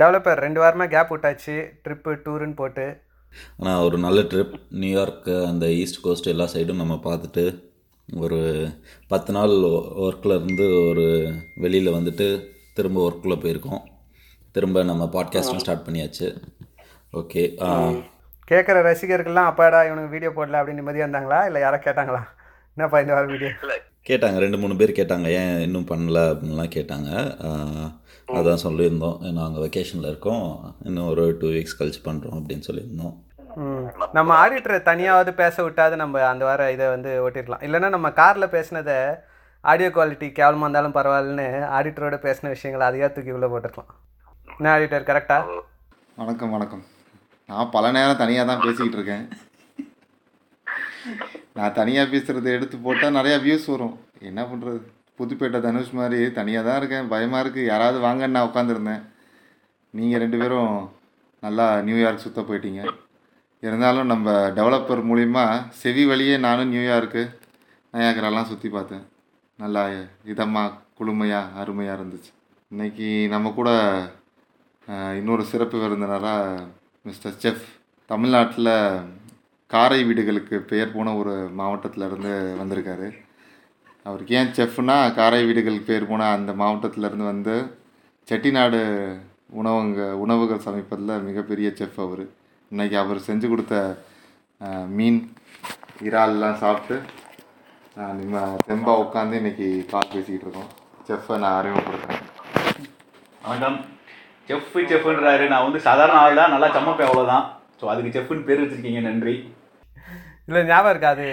Developer ரெண்டு வாரமாக gap விட்டாச்சு. ட்ரிப்பு டூருன்னு போட்டு. ஆனால் ஒரு நல்ல ட்ரிப் நியூயார்க்கு அந்த ஈஸ்ட் கோஸ்ட் எல்லா சைடும் நம்ம பார்த்துட்டு ஒரு பத்து நாள் ஒர்க்கில் இருந்து ஒரு வெளியில் வந்துட்டு திரும்ப ஒர்க்கில் போயிருக்கோம். திரும்ப நம்ம பாட்காஸ்ட்டும் ஸ்டார்ட் பண்ணியாச்சு. ஓகே கேட்குற ரசிகர்கள்லாம் அப்பாடா இவனுக்கு வீடியோ போடல அப்படின்னு நிம்மதியாக இருந்தாங்களா? இல்லை யாரோ கேட்டாங்களா? என்னப்பா இந்த வாரம் வீடியோ கேட்டாங்க ரெண்டு மூணு பேர் கேட்டாங்க ஏன் இன்னும் பண்ணல? அப்படின்லாம் கேட்டாங்க. அதான் சொல்லியிருந்தோம். நாங்கள் வெக்கேஷனில் இருக்கோம். இன்னும் ஒரு டூ வீக்ஸ் கழிச்சு பண்ணுறோம் அப்படின்னு சொல்லியிருந்தோம். ம். நம்ம ஆடிட்டரை தனியாவது பேச விட்டாது நம்ம அந்த வாரம் இதை வந்து ஓட்டிடலாம். இல்லைன்னா நம்ம காரில் பேசினதை ஆடியோ குவாலிட்டி கேவலமாக இருந்தாலும் பரவாயில்லன்னு ஆடிட்டரோட பேசின விஷயங்களை அதையா தூக்கி உள்ளே போட்டுருக்கலாம் என்ன ஆடிட்டர் கரெக்டா வணக்கம் வணக்கம். நான் பல நேரம் தனியாக தான் பேசிக்கிட்டு இருக்கேன். நான் தனியாக பேசுகிறத எடுத்து போட்டால் நிறையா வியூஸ் வரும். என்ன பண்ணுறது புதுப்பேட்டை தனுஷ் மாதிரி தனியாக தான் இருக்கேன். பயமாக இருக்குது யாராவது வாங்கன்னு நான் உட்காந்துருந்தேன் நீங்கள் ரெண்டு பேரும் நல்லா நியூயார்க் சுற்ற போயிட்டீங்க. இருந்தாலும் நம்ம டெவலப்பர் மூலிமா செவி வழியே நானும் நியூயார்க்கு நயாகரெல்லாம் சுற்றி பார்த்தேன். நல்லா இதமாக குளுமையாக அருமையாக இருந்துச்சு. இன்னைக்கு நம்ம கூட இன்னொரு சிறப்பு விருந்தினராக மிஸ்டர் செஃப். தமிழ்நாட்டில் காரை வீடுகளுக்கு பெயர் போன ஒரு மாவட்டத்தில் இருந்து வந்திருக்காரு. அவருக்கு ஏன் செஃப்னா காரை வீடுகளுக்கு பேர் போன அந்த மாவட்டத்துல இருந்து வந்து செட்டிநாடு உணவங்க உணவுகள் சமைப்பதில் மிகப்பெரிய செஃப் அவர். இன்னைக்கு அவர் செஞ்சு கொடுத்த மீன் இறால்லாம் சாப்பிட்டு நான் நம்ம தெம்பா உட்காந்து இன்னைக்கு கால் பேசிக்கிட்டு இருக்கோம். செஃப்பை நான் அறிமுகப்படுத்துகிறேன் வணக்கம். செஃப் செஃப்ன்றாரு. நான் வந்து சாதாரண ஆள் தான். நல்லா சமைப்பேன் அவ்வளோதான் ஸோ அதுக்கு செஃப்னு பேர் வச்சிருக்கீங்க. நன்றி. இல்லை ஞாபகம் இருக்கு? அது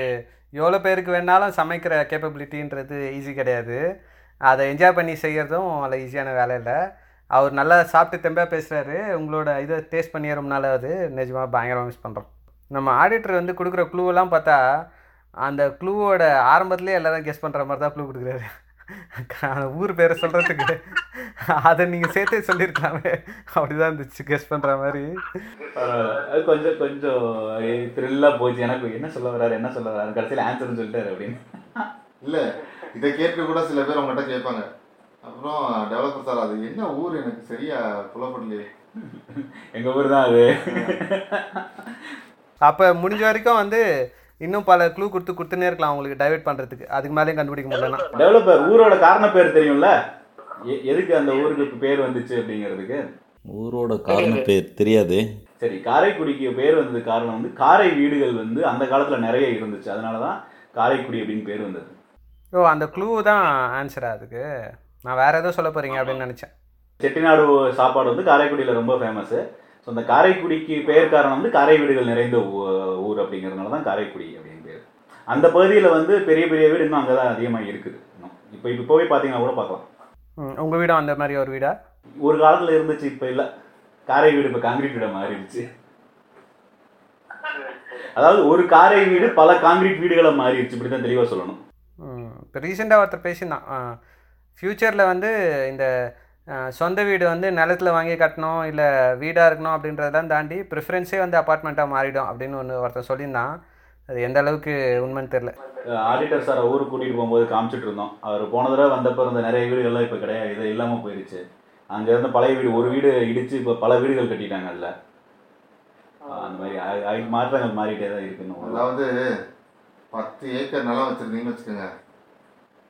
எவ்வளோ பேருக்கு வேணாலும் சமைக்கிற கேப்பபிலிட்டின்றது ஈஸி கிடையாது. அதை என்ஜாய் பண்ணி செய்கிறதும் அவ்வளோ ஈஸியான வேலை இல்லை. அவர் நல்லா சாப்பிட்டு தெம்பாக பேசுகிறாரு உங்களோட இதை டேஸ்ட் பண்ணிடுறோம்னால ரொம்ப நாள் அது நிஜமாக பயங்கரமாக மிஸ் பண்ணுறோம் நம்ம ஆடிட்டர் வந்து கொடுக்குற க்ளூவெல்லாம் பார்த்தா அந்த க்ளூவோட ஆரம்பத்துலேயே எல்லாரும் கெஸ் பண்ணுற மாதிரி தான் க்ளூ கொடுக்குறாரு. ஊர் பேரை சொல்கிறதுக்கு அதை நீங்கள் சேர்த்தே சொல்லியிருக்கலாமே அப்படி தான் இருந்துச்சு கெஸ் பண்ணுற மாதிரி. அது கொஞ்சம் கொஞ்சம் த்ரில்லாக போச்சு. எனக்கு என்ன சொல்ல வர்றாரு என்ன சொல்ல வர்றாரு கடைசியில் ஆன்சர்னு சொல்லிட்டாரு அப்படின்னு. இல்லை இதை கேட்டு கூட சில பேர் உங்கள்கிட்ட கேட்பாங்க. அப்புறம் டெவலப்பர் சார் அது என்ன ஊர்? எனக்கு சரியா புலப்படலையே. எங்கள் ஊர் தான் அது. அப்போ முடிஞ்ச வரைக்கும் வந்து இன்னும் பல க்ளூ கொடுத்து கொடுத்துனே இருக்கலாம் அவங்களுக்கு டைவர்ட் பண்ணுறதுக்கு அதுக்கு மேலேயும் கண்டுபிடிக்க முடியலன்னா. டெவலப்பர் ஊரோட காரண பேர் தெரியும்ல? எ- எதுக்கு அந்த ஊருக்கு பேர் வந்துச்சு அப்படிங்கிறதுக்கு? ஊரோட காரண பேர் தெரியாது. சரி காரைக்குடிக்கு பேர் வந்தது காரணம் வந்து காரை வீடுகள் வந்து அந்த காலத்தில் நிறைய இருந்துச்சு. அதனால தான் காரைக்குடி அப்படின்னு பேர் வந்தது. ஓ அந்த க்ளூ தான் ஆன்சரா அதுக்கு? நான் வேற ஏதோ சொல்ல போறீங்க அப்படின்னு நினச்சேன். செட்டிநாடு சாப்பாடு வந்து காரைக்குடியில் ரொம்ப ஃபேமஸு ஸோ அந்த காரைக்குடிக்கு பெயர் காரணம் வந்து காரை வீடுகள் நிறைந்த ஊர் அப்படிங்கிறதுனால தான் காரைக்குடி அப்படின்னு பேர். அந்த பகுதியில் வந்து பெரிய பெரிய வீடு இன்னும் அங்கே தான் அதிகமாக இருக்குது. இன்னும். இப்போ இப்போ போய் பார்த்தீங்கன்னா கூட பார்க்கலாம் ம், உங்க வீடும் அந்த மாதிரி ஒரு வீடா? ஒரு காலத்தில் இருந்துச்சு இப்போ இல்லை. காரை வீடு இப்போ காங்கிரீட் வீடாக மாறிடுச்சு. அதாவது ஒரு காரை வீடு பல காங்கிரீட் வீடுகளாக மாறிடுச்சு. இப்படி தான் தெளிவாக சொல்லணும் இப்போ ரீசெண்டாக ஒருத்தர் பேசியிருந்தான். ஃப்யூச்சரில் வந்து இந்த சொந்த வீடு வந்து நிலத்தில் வாங்கி கட்டணும் இல்லை வீடாக இருக்கணும் அப்படின்றதெல்லாம் தாண்டி ப்ரிஃபரன்ஸே வந்து அப்பார்ட்மெண்ட்டாக மாறிடும் அப்படின்னு ஒன்று ஒருத்தர் சொல்லியிருந்தான். அது எந்த அளவுக்கு உண்மைன்னு தெரில ஆடிட்டர் சாரை ஊருக்கு கூட்டிகிட்டு போகும்போது காமிச்சிட்டு இருந்தோம். அவர் போன தடவை வந்தப்போ இருந்த நிறைய வீடுகள்லாம் இப்போ கிடையாது. இது இல்லாமல் போயிடுச்சு அங்கே இருந்த பழைய வீடு ஒரு வீடு இடிச்சு இப்போ பல வீடுகள் கட்டிட்டாங்க அதில் அந்த மாதிரி மாற்றங்கள் மாறிட்டே தான் இருக்குன்னு அதாவது பத்து ஏக்கர் நிலம் வச்சுருந்தீங்கன்னு வச்சுக்கோங்க.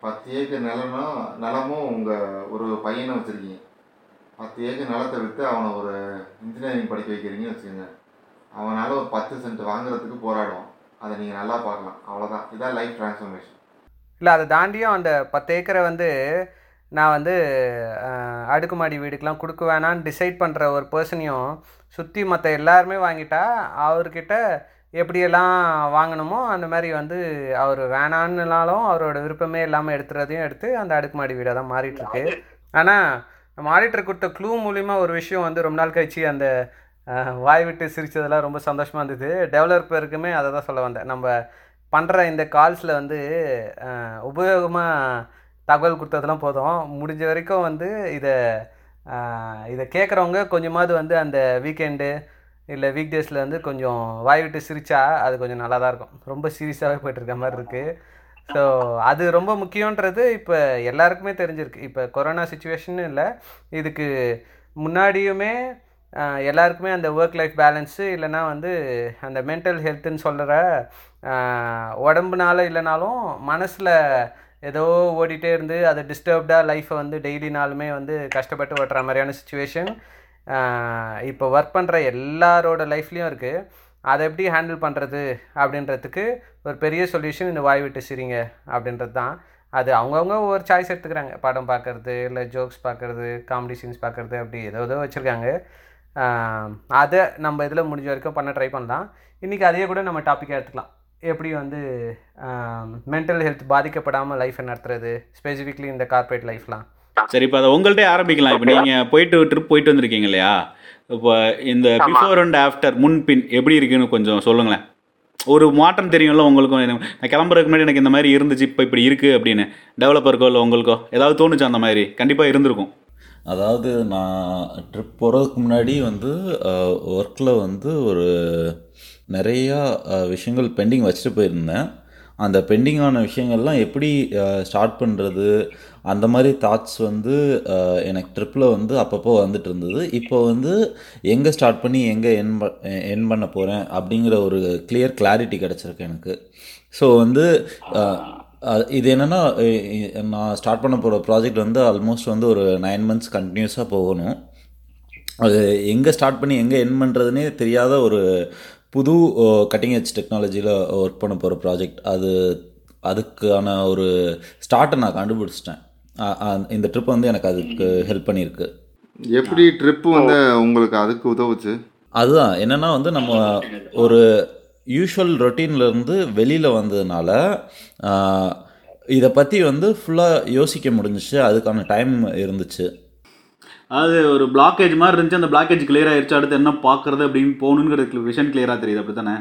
பத்து ஏக்கர் நிலம்னா நிலமும் உங்கள் ஒரு பையனை வச்சுருக்கீங்க. பத்து ஏக்கர் நிலத்தை விற்று அவனை ஒரு இன்ஜினியரிங் படிக்க வைக்கிறீங்கன்னு வச்சுக்கோங்க. அவனால் ஒரு பத்து சென்ட் வாங்குறதுக்கு போராடுவான். அதை நீங்கள் நல்லா பார்க்கலாம். அவ்வளோதான் இதான் லைஃப் டிரான்ஸ்ஃபர்மேஷன் இல்லை அதை தாண்டியும் அந்த பத்து ஏக்கரை வந்து நான் வந்து அடுக்குமாடி வீடுக்கெலாம் கொடுக்க வேணான்னு டிசைட் பண்ணுற ஒரு பர்சனையும் சுற்றி மற்ற எல்லாருமே வாங்கிட்டா அவர்கிட்ட எப்படியெல்லாம் வாங்கணுமோ அந்த மாதிரி வந்து அவர் வேணான்னுனாலும் அவரோட விருப்பமே இல்லாமல் எடுத்துறதையும் எடுத்து அந்த அடுக்குமாடி வீடாக தான் மாறிட்டுருக்கு. ஆனால் நம்ம ஆடிட்டர் கொடுத்த க்ளூ மூலிமா ஒரு விஷயம் வந்து ரொம்ப நாள் கழிச்சு அந்த வாய் விட்டு சிரிச்சதெல்லாம் ரொம்ப சந்தோஷமாக இருந்தது. டெவலப்பருக்குமே அதை தான் சொல்ல வந்தேன். நம்ம பண்ணுற இந்த கால்ஸில் வந்து உபயோகமாக தகவல் கொடுத்ததெல்லாம் போதும். முடிஞ்ச வரைக்கும் வந்து இதை இதை கேட்குறவங்க கொஞ்சமாவது வந்து அந்த வீக்கெண்டு இல்லை வீக் டேஸில் வந்து கொஞ்சம் வாய் விட்டு சிரிச்சா அது கொஞ்சம் நல்லா தான் இருக்கும். ரொம்ப சீரியஸாகவே போயிட்டுருக்க மாதிரி இருக்குது ஸோ அது ரொம்ப முக்கியன்றது இப்போ எல்லாருக்குமே தெரிஞ்சிருக்கு. இப்போ கொரோனா சுச்சுவேஷன் இல்லை. இதுக்கு முன்னாடியுமே எல்லாருக்குமே அந்த ஒர்க் லைஃப் பேலன்ஸு இல்லைன்னா வந்து அந்த மென்டல் ஹெல்த்துன்னு சொல்கிற உடம்புனால இல்லைனாலும் மனசில் ஏதோ ஓடிட்டே இருந்து அதை டிஸ்டர்ப்டாக லைஃப்பை வந்து டெய்லி நாளுமே வந்து கஷ்டப்பட்டு ஓட்டுற மாதிரியான சுச்சுவேஷன் இப்போ ஒர்க் பண்ணுற எல்லாரோட லைஃப்லேயும் இருக்குது அதை எப்படி ஹேண்டில் பண்ணுறது அப்படின்றதுக்கு ஒரு பெரிய சொல்யூஷன் இந்த வாய் விட்டு சிரிங்க அப்படின்றது தான். அது அவங்கவுங்க ஒவ்வொரு சாய்ஸ் எடுத்துக்கிறாங்க. படம் பார்க்குறது இல்லை ஜோக்ஸ் பார்க்குறது காமெடி சீன்ஸ் பார்க்குறது அப்படி ஏதோ ஏதோ வச்சுருக்காங்க. அதை நம்ம இதில் முடிஞ்ச வரைக்கும் பண்ண ட்ரை பண்ணலாம். இன்றைக்கி அதையே கூட நம்ம டாப்பிக்காக எடுத்துக்கலாம். எப்படி வந்து மென்டல் ஹெல்த் பாதிக்கப்படாமல் லைஃப்பை நடத்துறது ஸ்பெசிஃபிக்லி இந்த கார்ப்பரேட் லைஃப்லாம் சரி இப்போ அதை உங்கள்கிட்ட ஆரம்பிக்கலாம். இப்போ நீங்கள் போயிட்டு ட்ரிப் போயிட்டு வந்திருக்கீங்க இல்லையா? இப்போ இந்த பிஃபோர் அண்ட் ஆஃப்டர் முன் பின் எப்படி இருக்குன்னு கொஞ்சம் சொல்லுங்களேன். ஒரு மாற்றம் தெரியும்ல உங்களுக்கும் நான் கிளம்புறதுக்கு முன்னாடி எனக்கு இந்த மாதிரி இருந்துச்சு இப்போ இப்படி இருக்குது அப்படின்னு. டெவலப்பருக்கோ இல்லை உங்களுக்கோ ஏதாவது தோணுச்சு அந்த மாதிரி? கண்டிப்பாக இருந்திருக்கும். அதாவது நான் ட்ரிப் போகிறதுக்கு முன்னாடி வந்து ஒர்க்கில் வந்து ஒரு நிறையா விஷயங்கள் பெண்டிங் வச்சுட்டு போயிருந்தேன். அந்த பெண்டிங்கான விஷயங்கள்லாம் எப்படி ஸ்டார்ட் பண்ணுறது அந்த மாதிரி தாட்ஸ் வந்து எனக்கு ட்ரிப்பில் வந்து அப்பப்போ வந்துட்டு இருந்தது. இப்போ வந்து எங்கே ஸ்டார்ட் பண்ணி எங்கே என் என் பண்ண போகிறேன் அப்படிங்கிற ஒரு கிளியர் கிளாரிட்டி கிடச்சிருக்கு எனக்கு. ஸோ வந்து இது என்னென்னா நான் ஸ்டார்ட் பண்ண போகிற ப்ராஜெக்ட் வந்து ஆல்மோஸ்ட் வந்து ஒரு நைன் மந்த்ஸ் கண்டினியூஸாக போகணும். அது எங்கே ஸ்டார்ட் பண்ணி எங்கே என் பண்ணுறதுனே தெரியாத ஒரு புது கட்டிங் எட்ஜ் டெக்னாலஜியில் ஒர்க் பண்ண போகிற ப்ராஜெக்ட் அது அதுக்கான ஒரு ஸ்டார்ட்டை நான் கண்டுபிடிச்சிட்டேன். இந்த ட்ரிப் வந்து எனக்கு அதுக்கு ஹெல்ப் பண்ணியிருக்கு. எப்படி ட்ரிப்பு வந்து உங்களுக்கு அதுக்கு உதவுச்சு? அதுதான். என்னென்னா வந்து நம்ம ஒரு யூஷுவல் ரொட்டீன்லேருந்து வெளியில் வந்ததுனால இதை பற்றி வந்து ஃபுல்லாக யோசிக்க முடிஞ்சிச்சு. அதுக்கான டைம் இருந்துச்சு. அது ஒரு பிளாக்கேஜ் மாதிரி இருந்துச்சு அந்த பிளாக்கேஜ் கிளியர் ஆயிருச்சு அடுத்து என்ன பார்க்கறது அப்படின்னு போகணுங்கிறது விஷன் கிளியராக தெரியுது அப்படி தானே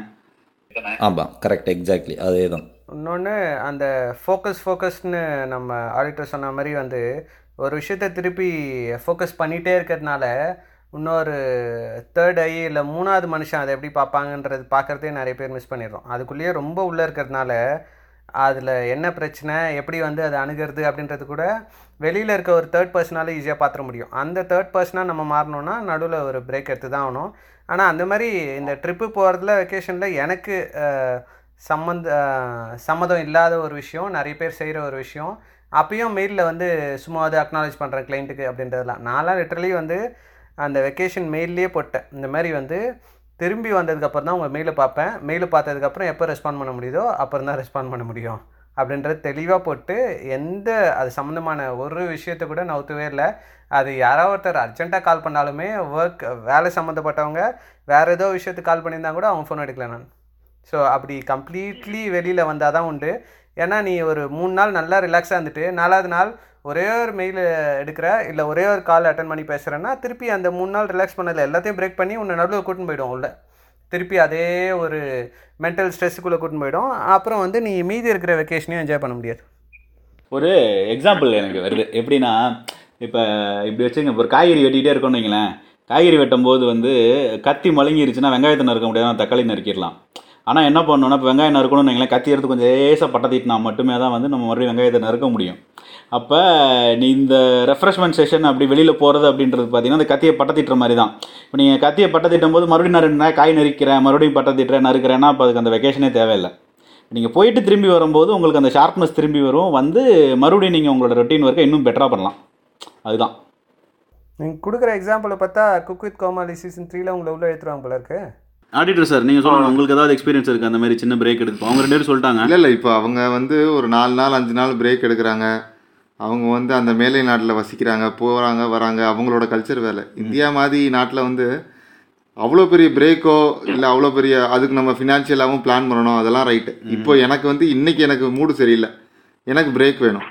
ஆமாம் கரெக்ட் எக்ஸாக்ட்லி அதே தான் இன்னொன்று அந்த ஃபோக்கஸ் ஃபோக்கஸ்னு நம்ம ஆடிட்டர் சொன்ன மாதிரி வந்து ஒரு விஷயத்தை திருப்பி ஃபோக்கஸ் பண்ணிகிட்டே இருக்கிறதுனால இன்னொரு தேர்ட் ஐ இல்லை மூணாவது மனுஷன் அதை எப்படி பார்ப்பாங்கன்றது பார்க்குறதே நிறைய பேர் மிஸ் பண்ணிடுறோம். அதுக்குள்ளேயே ரொம்ப உள்ளே இருக்கிறதுனால அதில் என்ன பிரச்சனை எப்படி வந்து அதை அணுகிறது அப்படின்றது கூட வெளியில் இருக்க ஒரு தேர்ட் பர்சனால ஈஸியாக பார்த்துட முடியும். அந்த தேர்ட் பர்சனாக நம்ம மாறணும்னா நடுவில் ஒரு பிரேக் எடுத்து தான் ஆகணும். ஆனால் அந்த மாதிரி இந்த ட்ரிப்பு போகிறதுல வெக்கேஷனில் எனக்கு சம்மந்த சம்மதம் இல்லாத ஒரு விஷயம் நிறைய பேர் செய்கிற ஒரு விஷயம் அப்பயும் மெயிலில் வந்து சும்மா அதை அக்னாலேஜ் பண்ணுறேன் கிளைண்ட்டுக்கு அப்படின்றதெல்லாம் நான்லாம் லிட்டரலி வந்து அந்த வெக்கேஷன் மெயிலே போட்டேன். இந்த மாதிரி வந்து திரும்பி வந்ததுக்கப்புறம் தான் உங்கள் மெயிலை பார்ப்பேன். மெயிலை பார்த்ததுக்கப்புறம் எப்போ ரெஸ்பாண்ட் பண்ண முடியுதோ அப்புறம் தான் ரெஸ்பாண்ட் பண்ண முடியும். அப்படின்றது தெளிவாக போட்டு எந்த அது சம்மந்தமான ஒரு விஷயத்தை கூட நவுத்தவே இல்லை. அது யாராவது ஒருத்தர் அர்ஜென்ட்டாக கால் பண்ணாலுமே ஒர்க் வேலை சம்மந்தப்பட்டவங்க வேறு ஏதோ விஷயத்துக்கு கால் பண்ணியிருந்தா கூட அவங்க ஃபோன் எடுக்கல நான். ஸோ அப்படி கம்ப்ளீட்லி வெளியில் வந்தால் தான் உண்டு. ஏன்னா நீ ஒரு மூணு நாள் நல்லா ரிலாக்ஸாக இருந்துட்டு நாலாவது நாள் ஒரே ஒரு மெயில் எடுக்கிற இல்லை ஒரே ஒரு கால் அட்டன் பண்ணி பேசுகிறேன்னா திருப்பி அந்த மூணு நாள் ரிலாக்ஸ் பண்ணதில் எல்லாத்தையும் பிரேக் பண்ணி உன்னை நடுவில் கூட்டின்னு போயிடும் உள்ள. திருப்பி அதே ஒரு மென்டல் ஸ்ட்ரெஸ்ஸுக்குள்ளே கூட்டின்னு போயிடும். அப்புறம் வந்து நீ மீதி இருக்கிற வெக்கேஷனையும் என்ஜாய் பண்ண முடியாது. ஒரு எக்ஸாம்பிள் எனக்கு வருது. எப்படின்னா இப்போ இப்படி வச்சுங்க இப்போ ஒரு காய்கறி வெட்டிகிட்டே இருக்கோம்னு வைங்களேன். காய்கறி வெட்டும்போது வந்து கத்தி மழுங்கிருச்சுன்னா வெங்காயத்தை நறுக்க முடியாது தக்காளி நறுக்கிடலாம். ஆனால் என்ன பண்ணணும்னா இப்போ வெங்காயம் நறுக்கணும்னு நீங்களே கத்தி எடுத்து கொஞ்சம் லேசாக பட்டத்திட்டினா மட்டுமே தான் வந்து நம்ம மறுபடியும் வெங்காயத்தை நறுக்க முடியும். அப்போ நீ இந்த ரெஃப்ரெஷ்மெண்ட் செஷன் அப்படி வெளியில் போகிறது அப்படின்றது பார்த்தீங்கன்னா அந்த கத்தியை பட்டத்திட்டுற மாதிரி தான். இப்போ நீங்கள் கத்தியை பட்டத்திட்டும் போது மறுபடியும் நான் ரெண்டு காய் நறுக்கிறேன் மறுபடியும் பட்டத்திட்டுறேன் நறுக்கிறேன்னா அப்போ அதுக்கு அந்த வெக்கேஷனே தேவையில்லை. நீங்கள் போயிட்டு திரும்பி வரும்போது உங்களுக்கு அந்த ஷார்ப்னஸ் திரும்பி வரும். வந்து மறுபடியும் நீங்கள் உங்களோட ரொட்டீன் ஒர்க்கை இன்னும் பெட்டராக பண்ணலாம். அதுதான். நீங்கள் கொடுக்குற எக்ஸாம்பிளை பார்த்தா குக் வித் கோமாளி சீசன் த்ரீல உங்களை உள்ள எடுத்துருவாங்க போல இருக்குது ஆடிட்டர் சார் நீங்கள் சொல்லுங்கள் உங்களுக்கு ஏதாவது எக்ஸ்பீரியன்ஸ் இருக்குது அந்த மாதிரி சின்ன பிரேக் எடுத்து அவங்க ரெண்டு பேரும் சொல்லிட்டாங்க. இல்லை இல்லை இப்போ அவங்க வந்து ஒரு நாலு நாள் அஞ்சு நாள் பிரேக் எடுக்கிறாங்க. அவங்க வந்து அந்த மேலை நாட்டில் வசிக்கிறாங்க போகிறாங்க வராங்க. அவங்களோட கல்ச்சர் வேலை இந்தியா மாதிரி நாட்டில் வந்து அவ்வளோ பெரிய பிரேக்கோ இல்லை அவ்வளோ பெரிய அதுக்கு நம்ம ஃபினான்ஷியலாகவும் பிளான் பண்ணணும். அதெல்லாம் ரைட்டு இப்போ எனக்கு வந்து இன்னைக்கு எனக்கு மூடு சரியில்லை. எனக்கு பிரேக் வேணும்.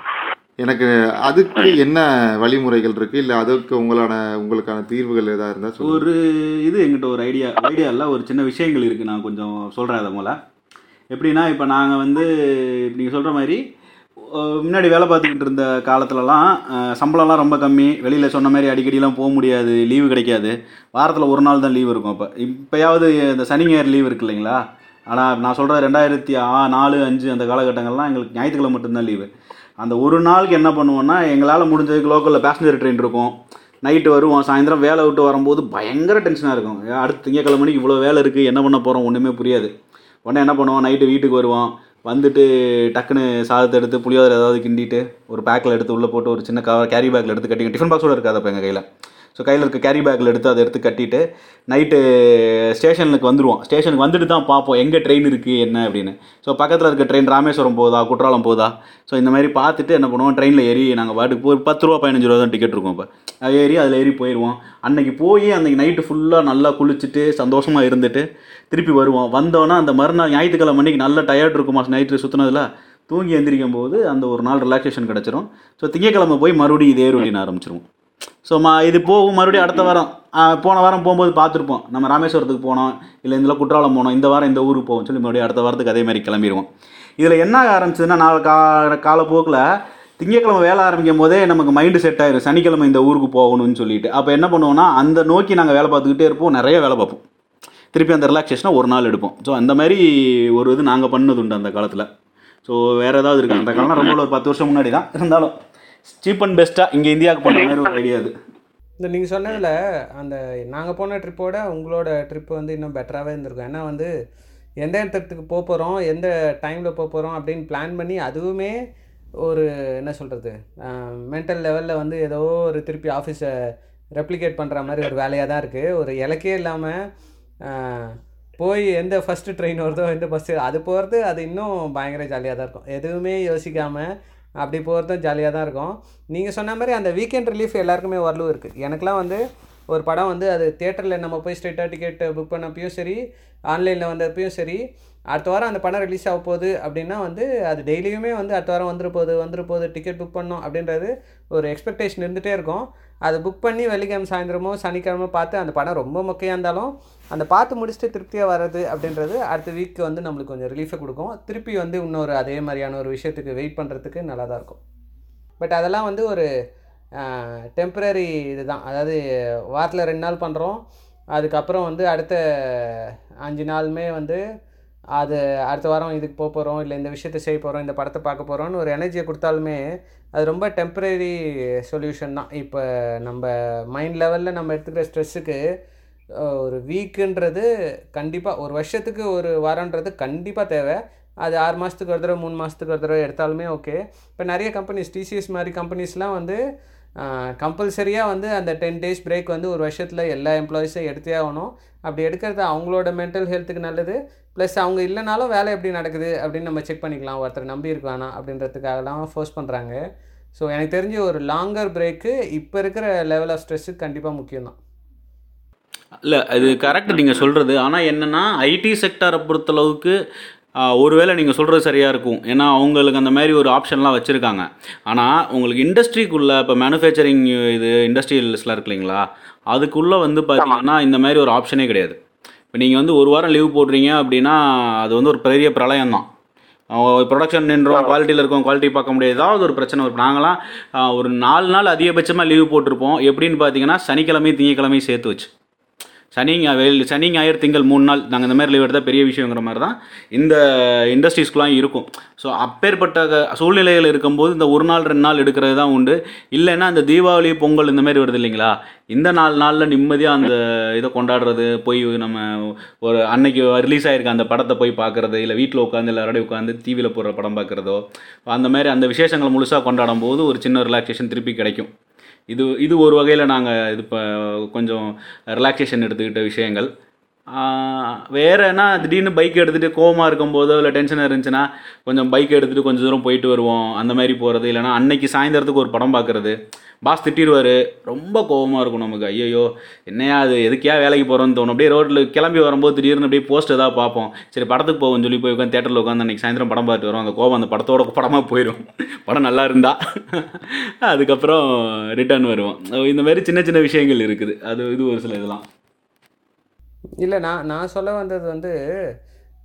எனக்கு அதுக்கு என்ன வழிமுறைகள் இருக்குது இல்லை அதுக்கு உங்களான உங்களுக்கான தீர்வுகள் எதாவது இருந்தால் ஒரு இது எங்கிட்ட ஒரு ஐடியா ஐடியா இல்லை ஒரு சின்ன விஷயங்கள் இருக்குது நான் கொஞ்சம் சொல்கிறேன் அதை மூலம் எப்படின்னா இப்போ நாங்கள் வந்து நீங்கள் சொல்கிற மாதிரி முன்னாடி வேலை பார்த்துக்கிட்டு இருந்த காலத்துலலாம் சம்பளம்லாம் ரொம்ப கம்மி. வெளியில் சொன்ன மாதிரி அடிக்கடிலாம் போக முடியாது. லீவு கிடைக்காது. வாரத்தில் ஒரு நாள் தான் லீவு இருக்கும் அப்போ. இப்போயாவது இந்த சனி ஞாயிறு லீவு இருக்கு இல்லைங்களா? ஆனால் நான் சொல்கிற ரெண்டாயிரத்தி ஆ நாலு அஞ்சு அந்த காலகட்டங்கள்லாம் எங்களுக்கு ஞாயிற்றுக்கிழமை மட்டும்தான் லீவு அந்த ஒரு நாளுக்கு என்ன பண்ணுவோன்னா எங்களால் முடிஞ்சதுக்கு லோக்கலில் பேசஞ்சர் ட்ரெயின் இருக்கும். நைட்டு வருவோம் சாயந்தரம் வேலை விட்டு வரும்போது பயங்கர டென்ஷனாக இருக்கும். அடுத்த திங்கக்கிழமை மணிக்கு இவ்வளோ வேலை இருக்குது என்ன பண்ண போகிறோம் ஒன்றுமே புரியாது. உடனே என்ன பண்ணுவோம் நைட்டு வீட்டுக்கு வருவோம். வந்துட்டு டக்குன்னு சாதத்தை எடுத்து புளியோதரை ஏதாவது கிண்டிட்டு ஒரு பேக்கில் எடுத்து உள்ளே போட்டு ஒரு சின்ன கவர் கேரி பேக்கில் எடுத்து கட்டி டிஃபன் பாக்ஸோட இருக்காது அப்போ எங்கள் கையில். ஸோ கையில் இருக்க கேரி பேக்கில் எடுத்து அதை எடுத்து கட்டிட்டு நைட்டு ஸ்டேஷனுக்கு வந்துடுவோம் ஸ்டேஷனுக்கு வந்துட்டு தான் பார்ப்போம் எங்கே ட்ரெயின் இருக்குது என்ன அப்படின்னு. ஸோ பக்கத்தில் இருக்க ட்ரெயின் ராமேஸ்வரம் போதா குற்றாலம் போதா ஸோ இந்த மாதிரி பார்த்துட்டு என்ன பண்ணுவோம் ட்ரெயினில் ஏறி நாங்கள் பாட்டுக்கு போய் பத்து ரூபா பதினஞ்சு ரூபா தான் டிக்கெட் இருக்கும் இப்போ அது ஏறி அதில் ஏறி போயிடுவோம் அன்னைக்கு போய் அன்னைக்கு நைட்டு ஃபுல்லாக நல்லா குளிச்சுட்டு சந்தோஷமாக இருந்துட்டு திருப்பி வருவோம். வந்தோன்னா அந்த மறுநாள் ஞாயிற்றுக்கிழமை அன்னைக்கு நல்லா டயர்ட் இருக்குமா நைட்டு சுற்றுனதில் தூங்கி எந்திரிக்கும் போது அந்த ஒரு நாள் ரிலாக்ஸேஷன் கிடச்சிரும். ஸோ திங்கக்கிழமை போய் மறுபடியும் இதே ரொட்டீன் ஆரம்பிச்சிருவோம். ஸோ மா இது போகும் மறுபடியும் அடுத்த வாரம். போன வாரம் போகும்போது பார்த்துருப்போம். நம்ம ராமேஸ்வரத்துக்கு போனோம் இல்லை இதில் குற்றாலம் போனோம் இந்த வாரம் இந்த ஊருக்கு போவோம் சொல்லி மறுபடியும் அடுத்த வாரத்துக்கு அதே மாதிரி கிளம்பிடுவோம். இதில் என்ன ஆரம்பிச்சதுன்னா நாலு கா காலப்போக்கில் திங்கக்கிழமை வேலை ஆரம்பிக்கும் போதே நமக்கு மைண்டு செட் ஆயிடும் சனிக்கிழமை இந்த ஊருக்கு போகணும்னு சொல்லிட்டு. அப்போ என்ன பண்ணுவோம்னா அந்த நோக்கி நாங்கள் வேலை பார்த்துக்கிட்டே இருப்போம் நிறைய வேலை பார்ப்போம். திருப்பி அந்த ரிலாக்ஸேஷனை ஒரு நாள் எடுப்போம். ஸோ அந்த மாதிரி ஒரு இது நாங்கள் பண்ணது உண்டு அந்த காலத்தில். ஸோ வேறு ஏதாவது இருக்குது அந்த காலம் ரொம்ப ஒரு பத்து வருஷம் முன்னாடி தான் இருந்தாலும் சீப் அண்ட் பெஸ்ட்டாக இங்கே இந்தியாவுக்கு போன மாதிரி ஒரு ஐடியா அது. இந்த நீங்கள் சொன்னதில் அந்த நாங்கள் போன ட்ரிப்போட உங்களோட ட்ரிப் வந்து இன்னும் பெட்டராகவே இருந்திருக்கும். ஏன்னா வந்து எந்த இடத்துக்கு போக போகிறோம் எந்த டைமில் போக போகிறோம் அப்படின்னு பிளான் பண்ணி அதுவுமே ஒரு என்ன சொல்கிறது மென்டல் லெவலில் வந்து ஏதோ ஒரு திருப்பி ஆஃபீஸை ரெப்ளிகேட் பண்ணுற மாதிரி ஒரு வேலையாக தான் இருக்குது ஒரு இலக்கே இல்லாமல் போய் எந்த ஃபஸ்ட்டு ட்ரெயின் வருதோ எந்த பஸ் அது போகிறது அது இன்னும் பயங்கர ஜாலியாக தான் இருக்கும். எதுவுமே யோசிக்காமல் அப்படி போகிறதும் ஜாலியாக தான் இருக்கும். நீங்கள் சொன்ன மாதிரி அந்த வீக்கெண்ட் ரிலீஃப் எல்லாருக்குமே வரலும் இருக்குது எனக்குலாம் வந்து ஒரு படம் வந்து அது தேட்டரில் நம்ம போய் ஸ்ட்ரெயிட்டாக டிக்கெட் புக் பண்ணப்பையும் சரி ஆன்லைனில் வந்தப்பையும் சரி அடுத்த வாரம் அந்த படம் ரிலீஸ் ஆக போகுது அப்படின்னா வந்து அது டெய்லியுமே வந்து அடுத்த வாரம் வந்துரு போகுது வந்துரு போகுது டிக்கெட் புக் பண்ணோம் அப்படின்றது ஒரு எக்ஸ்பெக்டேஷன் இருந்துகிட்டே இருக்கும். அதை புக் பண்ணி வெள்ளிக்கிழமை சாயந்தரமோ சனிக்கிழமோ பார்த்து அந்த படம் ரொம்ப மொக்கையாக இருந்தாலும் அந்த பார்த்து முடிச்சுட்டு திருப்தியாக வர்றது அப்படின்றது அடுத்த வீக் வந்து நம்மளுக்கு கொஞ்சம் ரிலீஃபை கொடுக்கும். திருப்பி வந்து இன்னொரு அதே மாதிரியான ஒரு விஷயத்துக்கு வெயிட் பண்ணுறதுக்கு நல்லா தான் இருக்கும். பட் அதெல்லாம் வந்து ஒரு டெம்ப்ரரி இதுதான். அதாவது வாரத்தில் ரெண்டு நாள் பண்ணுறோம் அதுக்கப்புறம் வந்து அடுத்த அஞ்சு நாளுமே வந்து அது அடுத்த வாரம் இதுக்கு போக போகிறோம் இல்லை இந்த விஷயத்தை செய்ய போகிறோம் இந்த படத்தை பார்க்க போகிறோம்னு ஒரு எனர்ஜியை கொடுத்தாலுமே அது ரொம்ப டெம்ப்ரரி சொல்யூஷன் தான். இப்போ நம்ம மைண்ட் லெவலில் நம்ம எடுத்துக்கிற ஸ்ட்ரெஸ்ஸுக்கு ஒரு வீக்குன்றது கண்டிப்பாக ஒரு வருஷத்துக்கு ஒரு வாரன்றது கண்டிப்பாக தேவை. அது ஆறு மாதத்துக்கு ஒரு தடவை மூணு மாதத்துக்கு ஒரு தடவை எடுத்தாலுமே ஓகே இப்போ நிறைய கம்பெனிஸ் டிசிஎஸ் மாதிரி கம்பெனிஸ்லாம் வந்து கம்பல்சரியாக வந்து அந்த டென் டேஸ் பிரேக் வந்து ஒரு வருஷத்தில் எல்லா எம்ப்ளாயீஸும் எடுத்தே ஆகணும். அப்படி எடுக்கிறது அவங்களோட மென்டல் ஹெல்த்துக்கு நல்லது. ப்ளஸ் அவங்க இல்லைனாலும் வேலை எப்படி நடக்குது அப்படின்னு நம்ம செக் பண்ணிக்கலாம். ஒருத்தர் நம்பி இருக்கானா அப்படின்றதுக்காகலாம் ஃபோர்ஸ் பண்ணுறாங்க ஸோ எனக்கு தெரிஞ்ச ஒரு லாங்கர் பிரேக்கு இப்போ இருக்கிற லெவல் ஆஃப் ஸ்ட்ரெஸ்ஸுக்கு கண்டிப்பாக முக்கியம் தான் இல்லை அது கரெக்ட் நீங்கள் சொல்கிறது ஆனால் என்னென்னா ஐடி செக்டாரை பொறுத்தளவுக்கு ஒருவேளை நீங்கள் சொல்கிறது சரியாக இருக்கும். ஏன்னா அவங்களுக்கு அந்த மாதிரி ஒரு ஆப்ஷன்லாம் வச்சுருக்காங்க. ஆனால் உங்களுக்கு இண்டஸ்ட்ரிக்குள்ளே இப்போ மேனுஃபேக்சரிங் இது இண்டஸ்ட்ரியல்ஸ்லாம் இருக்கு இல்லைங்களா அதுக்குள்ளே வந்து பார்த்தீங்கன்னா இந்த மாதிரி ஒரு ஆப்ஷனே கிடையாது. இப்போ நீங்கள் வந்து ஒரு வாரம் லீவ் போடுறீங்க அப்படின்னா அது வந்து ஒரு பெரிய பிரளயம் தான். ப்ரொடக்ஷன் நின்றோம் குவாலிட்டியில் இருக்கோம் குவாலிட்டி பார்க்க முடியாது. ஏதாவது ஒரு பிரச்சனை வரும். நாங்களாம் ஒரு நாலு நாள் அதிகபட்சமாக லீவ் போட்டிருப்போம். எப்படின்னு பார்த்தீங்கன்னா சனிக்கிழமை திங்கக்கிழமையும் சேர்த்து வச்சு. சனி வெயில் வெள்ளி சனி ஞாயிறு திங்கள் மூணு நாள் நாங்கள் இந்த மாதிரி லீவ் எடுத்தால் பெரிய விஷயங்கிற மாதிரி தான் இந்த இண்டஸ்ட்ரீஸ்க்குலாம் இருக்கும். ஸோ அப்பேற்பட்ட க- சூழ்நிலைகள் இருக்கும்போது இந்த ஒரு நாள் ரெண்டு நாள் எடுக்கிறது தான் உண்டு. இல்லைன்னா இந்த தீபாவளி பொங்கல் இந்த மாதிரி வருது இல்லைங்களா? இந்த நாலு நாளில் நிம்மதியாக அந்த இதை கொண்டாடுறது போய் நம்ம ஒரு அன்னைக்கு ரிலீஸ் ஆகிருக்க அந்த படத்தை போய் பார்க்குறது இல்லை வீட்டில் உட்காந்து எல்லாரோடய உட்காந்து டிவியில் போடுற படம் பார்க்குறதோ அந்த மாதிரி அந்த விசேஷங்களை முழுசாக கொண்டாடும் போது ஒரு சின்ன ரிலாக்ஸேஷன் திருப்பி கிடைக்கும். இது இது ஒரு வகையில் நாங்கள் இது இப்போ கொஞ்சம் ரிலாக்ஸேஷன் எடுத்துக்கிட்ட விஷயங்கள். வேறு என்ன? திடீர்னு பைக் எடுத்துகிட்டு கோவமாக இருக்கும்போதோ இல்லை டென்ஷனாக இருந்துச்சுன்னா கொஞ்சம் பைக் எடுத்துகிட்டு கொஞ்சம் தூரம் போயிட்டு வருவோம். அந்த மாதிரி போகிறது இல்லைன்னா அன்னைக்கு சாயந்தரத்துக்கு ஒரு படம் பார்க்குறது பாஸ் திட்டிடுவார். ரொம்ப கோவமாக இருக்கும் நமக்கு. ஐயோ என்னையா அது எதுக்கியா வேலைக்கு போகிறோன்னு தோணும். அப்படியே ரோட்டில் கிளம்பி வரும்போது திடீர்னு அப்படியே போஸ்ட் ஏதாவது பார்ப்போம். சரி படத்துக்கு போவோம்னு சொல்லி போய் உட்காந்து தேட்டரில் உட்காந்து அன்றைக்கி சாயந்தரம் படம் பார்த்துட்டு வரும் அந்த கோவம் அந்த படத்தோட படமாக போயிடும் படம் நல்லா இருந்தா அதுக்கப்புறம் ரிட்டர்ன் வருவோம். இந்த மாதிரி சின்ன சின்ன விஷயங்கள் இருக்குது. அது இது ஒரு சில இதெல்லாம். இல்லை நான் நான் சொல்ல வந்தது வந்து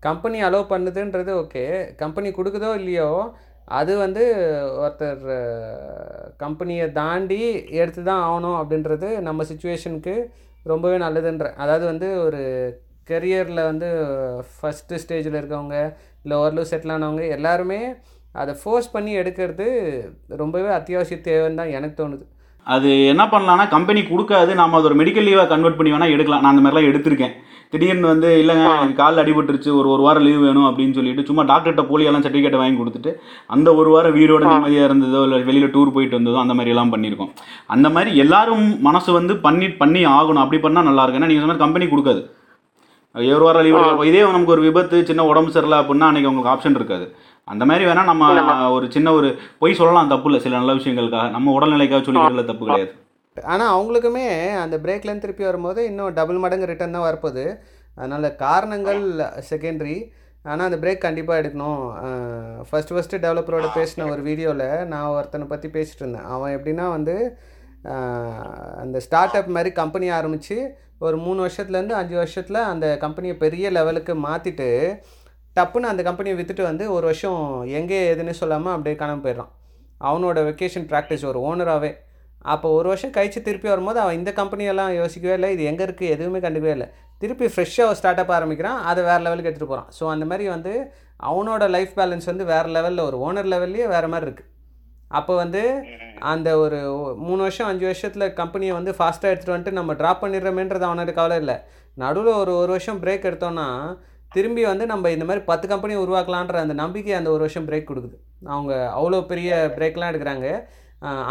கம்பெனி அலோவ் பண்ணுதுன்றது ஓகே கம்பெனி கொடுக்குதோ இல்லையோ அது வந்து ஒருத்தர் கம்பெனியை தாண்டி எடுத்து தான் ஆகணும் அப்படின்றது நம்ம சுச்சுவேஷனுக்கு ரொம்பவே நல்லதுன்ற. அதாவது வந்து ஒரு கெரியரில் வந்து ஃபஸ்ட்டு ஸ்டேஜில் இருக்கவங்க இல்லை ஓரளவு செட்டில் ஆனவங்க எல்லாருமே அதை ஃபோர்ஸ் பண்ணி எடுக்கிறது ரொம்பவே அத்தியாவசிய தேவைன்னு தான் எனக்கு தோணுது. அது என்ன பண்ணலாம்னா கம்பெனி கொடுக்காது நாம அது ஒரு மெடிக்கல் லீவாக கன்வெர்ட் பண்ணி வேணால் எடுக்கலாம். நான் அந்த மாதிரிலாம் எடுத்திருக்கேன். திடீர்னு வந்து இல்லைங்க எனக்கு கால் அடிபட்டுருச்சு ஒரு ஒரு வாரம் லீவ் வேணும் அப்படின்னு சொல்லிட்டு சும்மா டாக்டர்கிட்ட போலியெல்லாம் சர்டிஃபிகேட் வாங்கி கொடுத்துட்டு அந்த ஒரு வாரம் வீடோட நிம்மதியாக இருந்ததோ இல்லை வெளியில் டூர் போயிட்டு வந்ததோ அந்த மாதிரி எல்லாம் பண்ணியிருக்கோம் அந்த மாதிரி எல்லாரும் மனசு வந்து பண்ணி பண்ணி ஆகணும். அப்படி பண்ணால் நல்லா இருக்கும். ஏன்னா நீங்கள் சொன்ன மாதிரி கம்பெனி கொடுக்காது. ஒரு வாரம் லீவ் இதே நமக்கு ஒரு விபத்து சின்ன உடம்பு சரியில்லை அப்படின்னா அன்றைக்கி உங்களுக்கு ஆப்ஷன் இருக்காது. அந்த மாதிரி வேணால் நம்ம ஒரு சின்ன ஒரு பொய் சொல்லலாம் தப்பு இல்லை சில நல்ல விஷயங்களுக்காக. நம்ம உடல்நிலைக்காக சொல்லிக்கிறதுல தப்பு கிடையாது. ஆனால் அவங்களுக்குமே அந்த பிரேக்லேருந்து திருப்பி வரும்போது இன்னும் டபுள் மடங்கு ரிட்டர்ன் தான் வரப்போகுது. அதனால் காரணங்கள் செகண்டரி ஆனால் அந்த பிரேக் கண்டிப்பாக எடுக்கணும். ஃபஸ்ட்டு ஃபஸ்ட்டு டெவலப்பரோட பேசின ஒரு வீடியோவில் நான் ஒருத்தனை பற்றி பேசிட்டு இருந்தேன். அவன் எப்படின்னா வந்து அந்த ஸ்டார்ட் அப் மாதிரி கம்பெனி ஆரம்பித்து ஒரு மூணு வருஷத்துலேருந்து அஞ்சு வருஷத்தில் அந்த கம்பெனியை பெரிய லெவலுக்கு மாற்றிட்டு டப்புன்னு அந்த கம்பெனியை விற்றுட்டு வந்து ஒரு வருஷம் எங்கே எதுன்னு சொல்லாமல் அப்படியே காணாமல் போயிடுறான். அவனோட வெக்கேஷன் ப்ராக்டிஸ் ஒரு ஓனராகவே அப்போ ஒரு வருஷம் கழிச்சு திருப்பி வரும்போது அவன் இந்த கம்பெனியெல்லாம் யோசிக்கவே இல்லை. இது எங்கே இருக்குது எதுவுமே கண்டுக்கவே இல்லை. திருப்பி ஃப்ரெஷ்ஷாக ஒரு ஸ்டார்ட் அப் ஆரம்பிக்கிறான். அதை வேறு லெவலுக்கு எடுத்துகிட்டு போகிறான் ஸோ அந்த மாதிரி வந்து அவனோட லைஃப் பேலன்ஸ் வந்து வேறு லெவலில் ஒரு ஓனர் லெவல்லையே வேறு மாதிரி இருக்குது அப்போ வந்து அந்த ஒரு மூணு வருஷம் அஞ்சு வருஷத்தில் கம்பெனியை வந்து ஃபாஸ்ட்டாக எடுத்துகிட்டு வந்துட்டு நம்ம ட்ராப் பண்ணிடுறோமேன்றது அவனோட கவலை இல்லை. நடுவில் ஒரு ஒரு வருஷம் பிரேக் எடுத்தோன்னா திரும்பி வந்து நம்ம இந்த மாதிரி பத்து கம்பெனி உருவாக்கலான்ற அந்த நம்பிக்கை அந்த ஒரு வருஷம் பிரேக் கொடுக்குது. அவங்க அவ்வளோ பெரிய பிரேக்லாம் எடுக்கிறாங்க.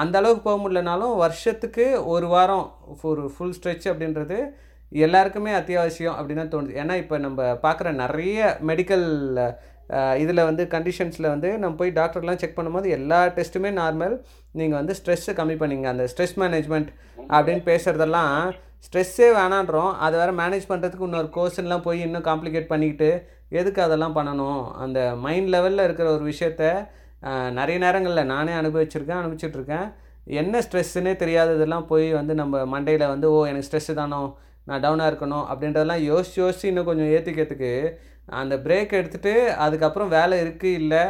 அந்த அளவுக்கு போக முடியலனாலும் வருஷத்துக்கு ஒரு வாரம் ஒரு ஃபுல் ஸ்ட்ரெச் அப்படின்றது எல்லாருக்குமே அத்தியாவசியம் அப்படின்னு தான் தோணுது. ஏன்னா இப்போ நம்ம பார்க்குற நிறைய மெடிக்கல் இதில் வந்து கண்டிஷன்ஸில் வந்து நம்ம போய் டாக்டர்லாம் செக் பண்ணும்போது எல்லா டெஸ்ட்டுமே நார்மல் நீங்கள் வந்து ஸ்ட்ரெஸ்ஸை கம்மி பண்ணிங்க. அந்த ஸ்ட்ரெஸ் மேனேஜ்மெண்ட் அப்படின்னு பேசுகிறதெல்லாம் ஸ்ட்ரெஸ்ஸே வேணான்றோம். அதை வேறு மேனேஜ் பண்ணுறதுக்கு இன்னொரு கோர்ஷன்லாம் போய் இன்னும் காம்ப்ளிகேட் பண்ணிக்கிட்டு எதுக்கு அதெல்லாம் பண்ணணும்? அந்த மைண்ட் லெவலில் இருக்கிற ஒரு விஷயத்த நிறைய நேரங்களில் நானே அனுபவிச்சிருக்கேன் அனுபவிச்சிட்ருக்கேன். என்ன ஸ்ட்ரெஸ்ஸுன்னே தெரியாததெல்லாம் போய் வந்து நம்ம மண்டையில் வந்து ஓ எனக்கு ஸ்ட்ரெஸ்ஸு தானோ? நான் டவுனாக இருக்கணும். அப்படின்றதெல்லாம் யோசிச்சு யோசிச்சு இன்னும் கொஞ்சம் ஏற்றிக்கிறதுக்கு அந்த பிரேக் எடுத்துகிட்டு அதுக்கப்புறம் வேலை இருக்குது இல்லை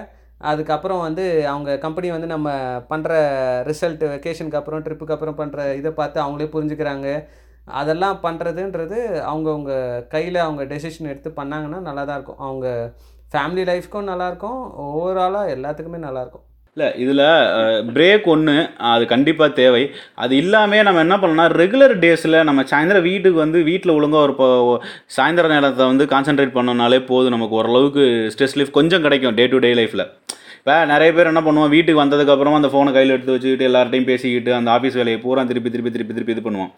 அதுக்கப்புறம் வந்து அவங்க கம்பெனி வந்து நம்ம பண்ணுற ரிசல்ட் வெக்கேஷனுக்கு அப்புறம் ட்ரிப்புக்கு அப்புறம் பண்ணுற இதை பார்த்து அவங்களே புரிஞ்சுக்கிறாங்க. அதெல்லாம் பண்ணுறதுன்றது அவங்கவுங்க கையில் அவங்க டெசிஷன் எடுத்து பண்ணாங்கன்னா நல்லா தான் இருக்கும். அவங்க ஃபேமிலி லைஃப்க்கும் நல்லாயிருக்கும். ஓவராலாக எல்லாத்துக்குமே நல்லாயிருக்கும். இல்லை இதில் பிரேக் ஒன்று அது கண்டிப்பாக தேவை. அது இல்லாமல் நம்ம என்ன பண்ணலாம் ரெகுலர் டேஸில் நம்ம சாயந்தரம் வீட்டுக்கு வந்து வீட்டில் ஒழுங்காக ஒரு இப்போ சாயந்தர நேரத்தை வந்து கான்சென்ட்ரேட் பண்ணோம்னாலே போதும். நமக்கு ஓரளவுக்கு ஸ்ட்ரெஸ் லீஃப் கொஞ்சம் கிடைக்கும் டே டு டே லைஃப்பில் இப்போ நிறைய பேர் என்ன பண்ணுவோம் வீட்டுக்கு வந்ததுக்கப்புறமா அந்த ஃபோனை கையில் எடுத்து வச்சுக்கிட்டு எல்லார்ட்டையும் பேசிக்கிட்டு அந்த ஆஃபீஸ் வேலையை பூரா திருப்பி திருப்பி திருப்பி திருப்பி இது பண்ணுவோம்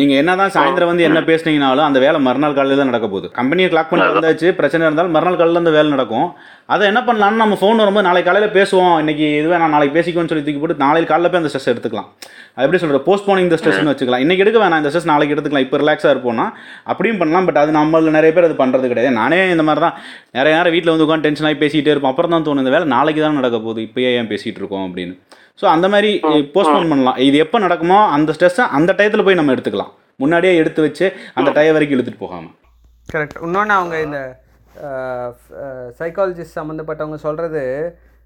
நீங்கள் என்ன தான் சாயந்தரம் வந்து என்ன பேசுனீங்கனாலும் அந்த வேலை மறுநாள் காலையில் தான் நடக்க போகுது. கம்பெனியை கிளாக் பண்ணி வந்தாச்சு பிரச்சனை இருந்தாலும் மறுநாள் காலையில் அந்த வேலை நடக்கும். அதை என்ன பண்ணலாம்னு நம்ம ஃபோன் வரும்போது நாளைக்கு காலையில் பேசுவோம். இன்னைக்கு இதுவே நான் நாளைக்கு பேசிக்குவோன்னு சொல்லி தூக்கி போட்டு நாளைக்கு காலையில் போய் அந்த ஸ்ட்ரெஸ் எடுத்துக்கலாம். அது எப்படி சொல்கிறது போஸ்ட்போனிங் இந்த ஸ்ட்ரெஸ்னு வச்சுக்கலாம். இன்னைக்கு எடுக்க வேணாம். இந்த ஸ்ட்ரெஸ் நாளைக்கு எடுத்துக்கலாம். இப்போ ரிலாக்ஸாக இருப்போம்னா அப்படியும் பண்ணலாம். பட் அது நம்மள நிறைய பேர் அது பண்ணுறது கிடையாது. நானே இந்த மாதிரி தான் நிறைய நேரம் வீட்டில் வந்து உட்காந்து டென்ஷன் ஆகி பேசிகிட்டே இருப்போம். அப்புறம் தான் தோணும் இந்த வேலை நாளைக்கு தான் நடக்க போகுது. இப்போயே ஏன் பேசிகிட்டு இருக்கோம் அப்படின்னு. ஸோ அந்த மாதிரி போஸ்ட்போன் பண்ணலாம். இது எப்போ நடக்குமோ அந்த ஸ்ட்ரெஸ்ஸை அந்த டயத்தில் போய் நம்ம எடுத்துக்கலாம். முன்னாடியே எடுத்து வச்சு அந்த டயம் வரைக்கும் இழுத்துட்டு போகாமல் கரெக்ட் இன்னொன்று அவங்க இந்த சைக்காலஜிஸ்ட் சம்மந்தப்பட்டவங்க சொல்கிறது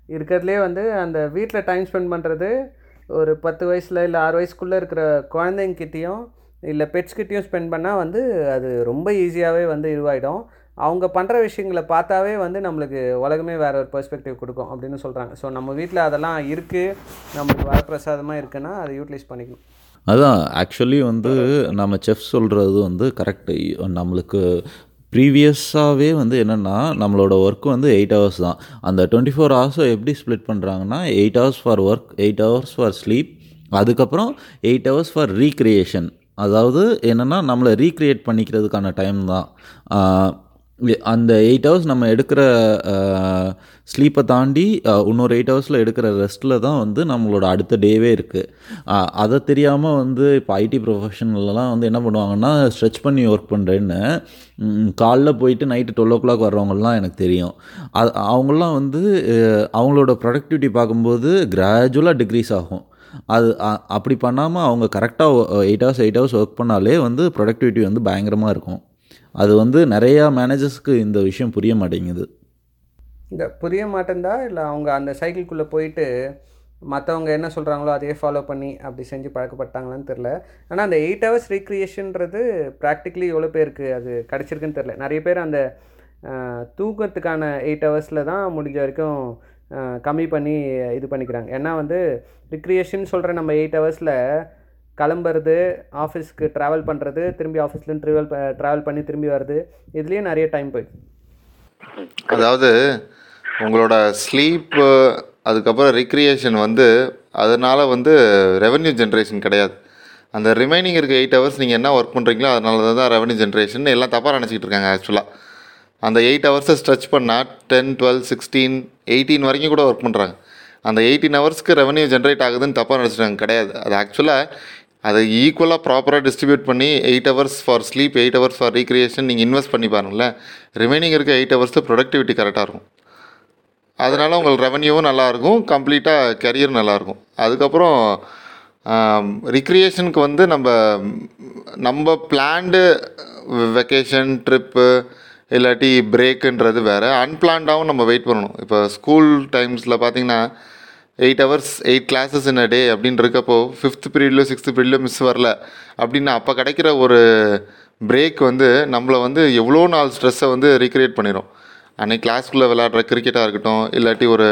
இருக்கிறதுலே வந்து அந்த வீட்டில் டைம் ஸ்பெண்ட் பண்ணுறது ஒரு பத்து வயசில் இல்லை ஆறு வயசுக்குள்ளே இருக்கிற குழந்தைங்கிட்டேயும் இல்லை பெட்ஸ்கிட்டையும் ஸ்பெண்ட் பண்ணால் வந்து அது ரொம்ப ஈஸியாகவே வந்து இதுவாகிடும் அவங்க பண்ணுற விஷயங்களை பார்த்தாவே வந்து நம்மளுக்கு உலகமே வேறு ஒரு பெர்ஸ்பெக்டிவ் கொடுக்கும் அப்படின்னு சொல்கிறாங்க ஸோ நம்ம வீட்டில் அதெல்லாம் இருக்குது நம்மளுக்கு வரப்பிரசாதமாக இருக்குன்னா அதை யூட்டிலைஸ் பண்ணிக்கணும். அதான் ஆக்சுவலி வந்து நம்ம செஃப் சொல்கிறது வந்து கரெக்டு நம்மளுக்கு ப்ரீவியஸாகவே வந்து என்னென்னா நம்மளோட ஒர்க் வந்து எயிட் ஹவர்ஸ் தான். அந்த டுவெண்ட்டி ஃபோர் ஹவர்ஸை எப்படி ஸ்ப்ளிட் பண்ணுறாங்கன்னா eight hours for work eight hours for sleep அதுக்கப்புறம் எயிட் ஹவர்ஸ் ஃபார் ரீக்ரியேஷன் அதாவது என்னென்னா நம்மளை ரீக்ரியேட் பண்ணிக்கிறதுக்கான டைம் தான். அந்த எயிட் ஹவர்ஸ் நம்ம எடுக்கிற ஸ்லீப்பை தாண்டி இன்னொரு எயிட் ஹவர்ஸில் எடுக்கிற ரெஸ்ட்டில் தான் வந்து நம்மளோட அடுத்த டேவே இருக்குது அதை தெரியாமல் வந்து இப்போ ஐடி ப்ரொஃபஷனல்லாம் வந்து என்ன பண்ணுவாங்கன்னா ஸ்ட்ரெச் பண்ணி ஒர்க் பண்ணுறேன்னு காலைல போயிட்டு நைட்டு டுவெல் ஓ கிளாக் வர்றவங்கலாம் எனக்கு தெரியும். அது அவங்களாம் வந்து அவங்களோட ப்ரொடக்டிவிட்டி பார்க்கும்போது கிராஜுவலாக டிக்ரீஸ் ஆகும். அது அ- அப்படி பண்ணாமல் அவங்க கரெக்டாக eight hours eight hours work பண்ணாலே வந்து ப்ரொடக்டிவிட்டி வந்து பயங்கரமாக இருக்கும். அது வந்து நிறையா மேனேஜர்ஸ்க்கு இந்த விஷயம் புரிய மாட்டேங்குது. இந்த புரிய மாட்டேன்தா இல்லை அவங்க அந்த சைக்கிள்குள்ளே போயிட்டு மற்றவங்க என்ன சொல்கிறாங்களோ அதையே ஃபாலோ பண்ணி அப்படி செஞ்சு பழக்கப்பட்டாங்களான்னு தெரில ஆனால் அந்த எயிட் ஹவர்ஸ் ரீக்ரியேஷன்றது ப்ராக்டிக்கலி எவ்வளோ பேருக்கு அது கிடச்சிருக்குன்னு தெரில நிறைய பேர் அந்த தூக்கத்துக்கான எயிட் ஹவர்ஸில் தான் முடிஞ்ச வரைக்கும் கம்மி பண்ணி இது பண்ணிக்கிறாங்க. ஏன்னா வந்து ரிக்ரியேஷன் சொல்கிற நம்ம எயிட் ஹவர்ஸில் கிளம்புறது ஆஃபீஸ்க்கு ட்ராவல் பண்ணுறது திரும்பி ஆஃபீஸ்லேருந்து ட்ரிவல் ட்ராவல் பண்ணி திரும்பி வர்றது இதுலேயும் நிறைய டைம் போய் அதாவது உங்களோட ஸ்லீப்பு அதுக்கப்புறம் ரிக்ரியேஷன் வந்து அதனால் வந்து ரெவன்யூ ஜென்ரேஷன் கிடையாது. அந்த ரிமைனிங் இருக்க எயிட் ஹவர்ஸ் நீங்கள் என்ன ஒர்க் பண்ணுறீங்களோ அதனால தான் ரெவன்யூ ஜென்ரேஷன் எல்லாம் தப்பாக நினச்சிக்கிட்டு இருக்காங்க ஆக்சுவலாக அந்த எயிட் ஹவர்ஸை ஸ்ட்ரெச் பண்ணால் டென் டுவெல் சிக்ஸ்டீன் எயிட்டீன் வரைக்கும் கூட ஒர்க் பண்ணுறாங்க அந்த எயிட்டீன் ஹவர்ஸ்க்கு ரெவன்யூ ஜென்ரேட் ஆகுதுன்னு தப்பாக நினச்சிட்டாங்க கிடையாது. அது ஆக்சுவலாக அதை ஈக்குவலாக ப்ராப்பராக டிஸ்ட்ரிபியூட் பண்ணி eight hours for sleep eight hours for recreation நீங்கள் இன்வெஸ்ட் பண்ணி பாருங்களேன். ரிமைனிங் இருக்க எயிட் ஹவர்ஸ் ப்ரொடக்டிவிட்டி கரெக்டாக இருக்கும். அதனால் உங்களுக்கு ரெவன்யூவும் நல்லாயிருக்கும் கம்ப்ளீட்டாக கரியர் நல்லாயிருக்கும் அதுக்கப்புறம் ரிக்ரியேஷனுக்கு வந்து நம்ம நம்ம பிளான்டு வெக்கேஷன் ட்ரிப்பு இல்லாட்டி பிரேக்குன்றது வேறு. அன்பிளான்டாகவும் நம்ம வெயிட் பண்ணணும். இப்போ ஸ்கூல் டைம்ஸில் பார்த்தீங்கன்னா eight hours eight classes in a day அப்படின்னு இருக்கப்போ ஃபிஃப்த் பீரியட்லையோ சிக்ஸ்த் பீரியட்லையோ மிஸ் வரல. அப்படின்னா அப்போ கிடைக்கிற ஒரு பிரேக் வந்து நம்மளை வந்து எவ்வளோ நாள் ஸ்ட்ரெஸ்ஸை வந்து ரீக்ரியேட் பண்ணிடும் அன்றைக்கி கிளாஸ்க்குள்ளே விளையாடுற கிரிக்கெட்டாக இருக்கட்டும் இல்லாட்டி ஒரு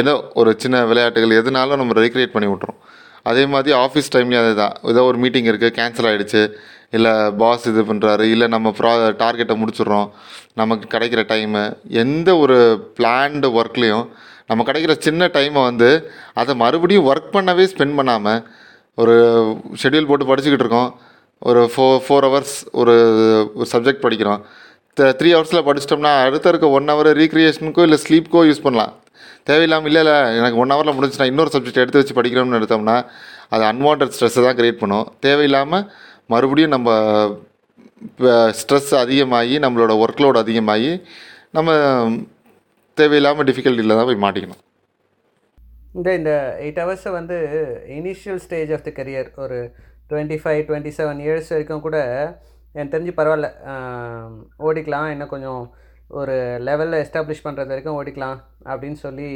ஏதோ ஒரு சின்ன விளையாட்டுகள் எதுனாலும் நம்ம ரீக்ரியேட் பண்ணி விட்றோம் அதே மாதிரி ஆஃபீஸ் டைம்லேயும் அதே தான் ஏதோ ஒரு மீட்டிங் இருக்குது கேன்சல் ஆகிடுச்சு இல்லை பாஸ் இது பண்ணுறாரு இல்லை நம்ம ப்ரா டார்கெட்டை முடிச்சிடுறோம் நமக்கு கிடைக்கிற டைமு எந்த ஒரு பிளான்டு ஒர்க்லேயும் நம்ம கிடைக்கிற சின்ன டைமை வந்து அதை மறுபடியும் ஒர்க் பண்ணவே ஸ்பெண்ட் பண்ணாமல் ஒரு ஷெடியூல் போட்டு படிச்சுக்கிட்டு இருக்கோம். ஒரு ஃபோ ஃபோர் ஹவர்ஸ் ஒரு ஒரு சப்ஜெக்ட் படிக்கிறோம். த்ரீ ஹவர்ஸில் படிச்சிட்டோம்னா அடுத்த இருக்க ஒன் ஹவர் ரீக்ரியேஷனுக்கோ இல்லை ஸ்லீப்க்கோ யூஸ் பண்ணலாம். தேவையில்லாமல் இல்லை இல்லை எனக்கு ஒன் ஹவரில் முடிஞ்சு நான் இன்னொரு சப்ஜெக்ட் எடுத்து வச்சு படிக்கிறோம்னு எடுத்தோம்னா அது அன்வான்ட் ஸ்ட்ரெஸ்ஸை தான் க்ரியேட் பண்ணும். தேவையில்லாமல் மறுபடியும் நம்ம ஸ்ட்ரெஸ் அதிகமாகி நம்மளோட ஒர்க்லோடு அதிகமாகி நம்ம தேவையில்லாமல் டிஃபிகல்ட்டியில் தான் போய் மாட்டிக்கணும். இந்த இந்த எயிட் ஹவர்ஸை வந்து initial stage of the career ஒரு twenty five twenty seven years வரைக்கும் கூட எனக்கு தெரிஞ்சு பரவாயில்ல. ஓடிக்கலாம். இன்னும் கொஞ்சம் ஒரு லெவலில் எஸ்டாப்ளிஷ் பண்ணுறது வரைக்கும் ஓடிக்கலாம் அப்படின்னு சொல்லி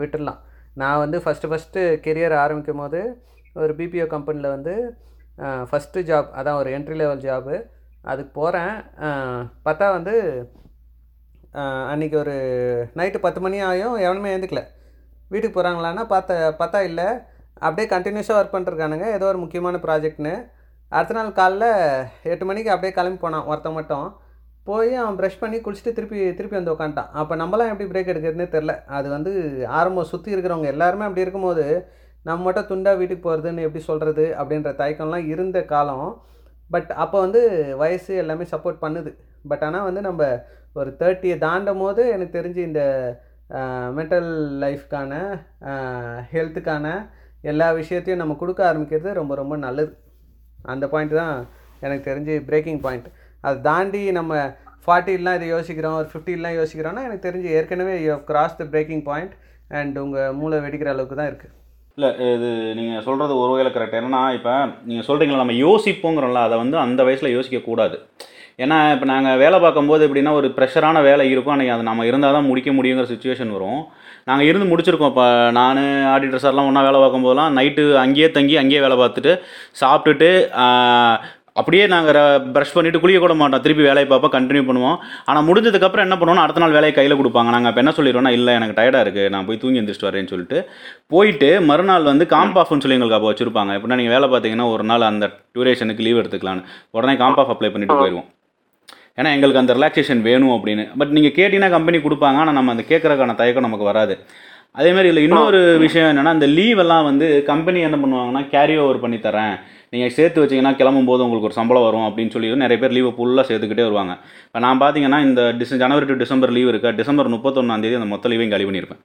விட்டுடலாம். நான் வந்து ஃபஸ்ட்டு ஃபஸ்ட்டு கெரியர் ஆரம்பிக்கும் போது ஒரு பிபிஓ கம்பெனியில் வந்து ஃபஸ்ட்டு ஜாப் அதான் ஒரு என்ட்ரி லெவல் ஜாபு அதுக்கு போகிறேன் பார்த்தா வந்து அன்றைக்கி அன்னைக்கு ஒரு நைட்டு பத்து மணி ஆகும் எவனுமே எழுந்துக்கல. வீட்டுக்கு போகிறாங்களான்னா பார்த்த பார்த்தா இல்லை. அப்படியே கண்டினியூஸாக ஒர்க் பண்ணிருக்கானுங்க ஏதோ ஒரு முக்கியமான ப்ராஜெக்ட்னு அடுத்த நாள் காலைல எட்டு மணிக்கு அப்படியே கிளம்பி போனான் ஒருத்தன் மட்டும். போய் அவன் ப்ரஷ் பண்ணி குளிச்சுட்டு திருப்பி திருப்பி வந்து உக்காண்டான் அப்போ நம்மலாம் எப்படி பிரேக் எடுக்கிறதுனே தெரில அது வந்து ஆரம்பம் சுற்றி இருக்கிறவங்க எல்லாருமே அப்படி இருக்கும்போது நம்ம மட்டும் துண்டாக வீட்டுக்கு போகிறதுன்னு எப்படி சொல்கிறது அப்படின்ற தயக்கம்லாம் இருந்த காலம். பட் அப்போ வந்து வயசு எல்லாமே சப்போர்ட் பண்ணுது. பட் ஆனால் வந்து நம்ம ஒரு தேர்ட்டியை தாண்டும் போது எனக்கு தெரிஞ்சு இந்த மென்டல் லைஃப்க்கான ஹெல்த்துக்கான எல்லா விஷயத்தையும் நம்ம கொடுக்க ஆரம்பிக்கிறது ரொம்ப ரொம்ப நல்லது. அந்த பாயிண்ட் தான் எனக்கு தெரிஞ்சு பிரேக்கிங் பாயிண்ட் அதை தாண்டி நம்ம ஃபார்ட்டிலாம் இதை யோசிக்கிறோம் ஒரு ஃபிஃப்டிலாம் யோசிக்கிறோம்னா எனக்கு தெரிஞ்சு ஏற்கனவே you cross the breaking point and உங்கள் மூளை வெடிக்கிற அளவுக்கு தான் இருக்குது இல்லை இது நீங்கள் சொல்கிறது ஒரு வகையில் கரெக்ட் என்னன்னா இப்போ நீங்கள் சொல்கிறீங்களா நம்ம யோசிப்போங்கிறோம்ல அதை வந்து அந்த வயசில் யோசிக்கக்கூடாது. ஏன்னா இப்போ நாங்கள் வேலை பார்க்கும்போது எப்படின்னா ஒரு ப்ரெஷரான வேலை இருக்கும். அன்றைக்கி அது நம்ம இருந்தால் தான் முடிக்க முடியுங்கிற சுச்சுவேஷன் வரும். நாங்கள் இருந்து முடிச்சிருக்கோம். இப்போ நான் ஆடிட்டர் சார்லாம் ஒன்றா வேலை பார்க்கும்போதெல்லாம் நைட்டு அங்கேயே தங்கி அங்கேயே வேலை பார்த்துட்டு சாப்பிட்டுட்டு அப்படியே நாங்கள் ப்ரஷ் பண்ணிவிட்டு குளிக்க கூட மாட்டோம். திருப்பி வேலையை பார்ப்போம் கண்டினியூ பண்ணுவோம். ஆனால் முடிஞ்சதுக்கப்புறம் என்ன பண்ணுவோம்னா அடுத்த நாள் வேலையை கையில் கொடுப்பாங்க. நாங்கள் அப்போ என்ன சொல்லிடுவோம்னா இல்லை எனக்கு டயர்டாக இருக்குது நான் போய் தூங்கி எந்திரிச்சிட்டு வரேன்னு சொல்லிட்டு போயிட்டு மறுநாள் வந்து காம்ப் ஆஃப்னு சொல்லி எங்களுக்கு அப்போ வச்சுருப்பாங்க. எப்படின்னா நீங்கள் வேலை பார்த்தீங்கன்னா ஒரு நாள் அந்த டியூரேஷனுக்கு லீவ் எடுத்துக்கலான்னு உடனே காம்ப் ஆஃப் அப்ளை பண்ணிட்டு போயிடுவோம் ஏன்னா எங்களுக்கு அந்த ரிலாக்ஸேஷன் வேணும் அப்படின்னு. பட் நீங்கள் கேட்டிங்கன்னா கம்பெனி கொடுப்பாங்க. ஆனால் நம்ம அந்த கேட்குறக்கான தயக்கம் நமக்கு வராது. அதே மாதிரி இதில் இன்னொரு விஷயம் என்னென்னா இந்த லீவ் எல்லாம் வந்து கம்பெனி என்ன பண்ணுவாங்கன்னா கேரி ஓவர் பண்ணி தரேன் நீங்கள் சேர்த்து வச்சீங்கன்னா கிளம்பும் போது உங்களுக்கு ஒரு சம்பளம் வரும் அப்படின்னு சொல்லி நிறைய பேர் லீவை ஃபுல்லாக சேர்த்துக்கிட்டே வருவாங்க. இப்போ நான் பார்த்தீங்கன்னா இந்த டிச ஜனவரி டு டிசம்பர் லீவ் இருக்கா டிசம்பர் முப்பத்தொன்னாந்தேதி அந்த மொத்த லீவையும் காலி பண்ணியிருப்பேன்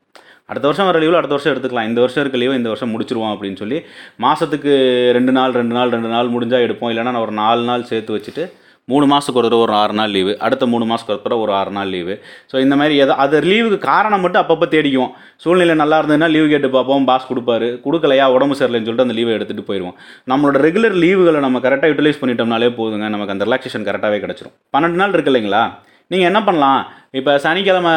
அடுத்த வருஷம் வர லீவில் அடுத்த வருஷம் எடுத்துக்கலாம். இந்த வருஷம் இருக்க லீவை இந்த வருஷம் முடிச்சிருவோம் அப்படின்னு சொல்லி மாதத்துக்கு ரெண்டு நாள் ரெண்டு நாள் ரெண்டு நாள் முடிஞ்சால் எடுப்போம். இல்லைன்னா நான் ஒரு நாலு நாள் சேர்த்து வச்சுட்டு மூணு மாதத்துக்கு ஒரு தடவை ஒரு ஆறு நாள் லீவு அடுத்த மூணு மாதத்துக்கு ஒரு தடவை ஒரு ஆறு நாள் லீவு ஸோ இந்த மாதிரி எதோ அது லீவுக்கு காரணம் மட்டும் அப்பப்போ தேடிக்குவோம். சூழ்நிலை நல்லா இருந்ததுன்னா லீவு கேட்டு பார்ப்போம் பாஸ் கொடுப்பாரு. கொடுக்கலையா உடம்பு சரியில்லைன்னு சொல்லிட்டு அந்த லீவை எடுத்துகிட்டு போயிடுவோம் நம்மளோட ரெகுலர் லீவுகளை நம்ம கரெக்டாக யூட்டிலைஸ் பண்ணிட்டோம்னாலே போதுங்க. நமக்கு அந்த ரிலாக்ஸேஷன் கரெக்டாகவே கிடச்சிரும். பன்னெண்டு நாள் இருக்கு இல்லைங்களா? நீங்கள் என்ன பண்ணலாம்? இப்போ சனிக்கிழமை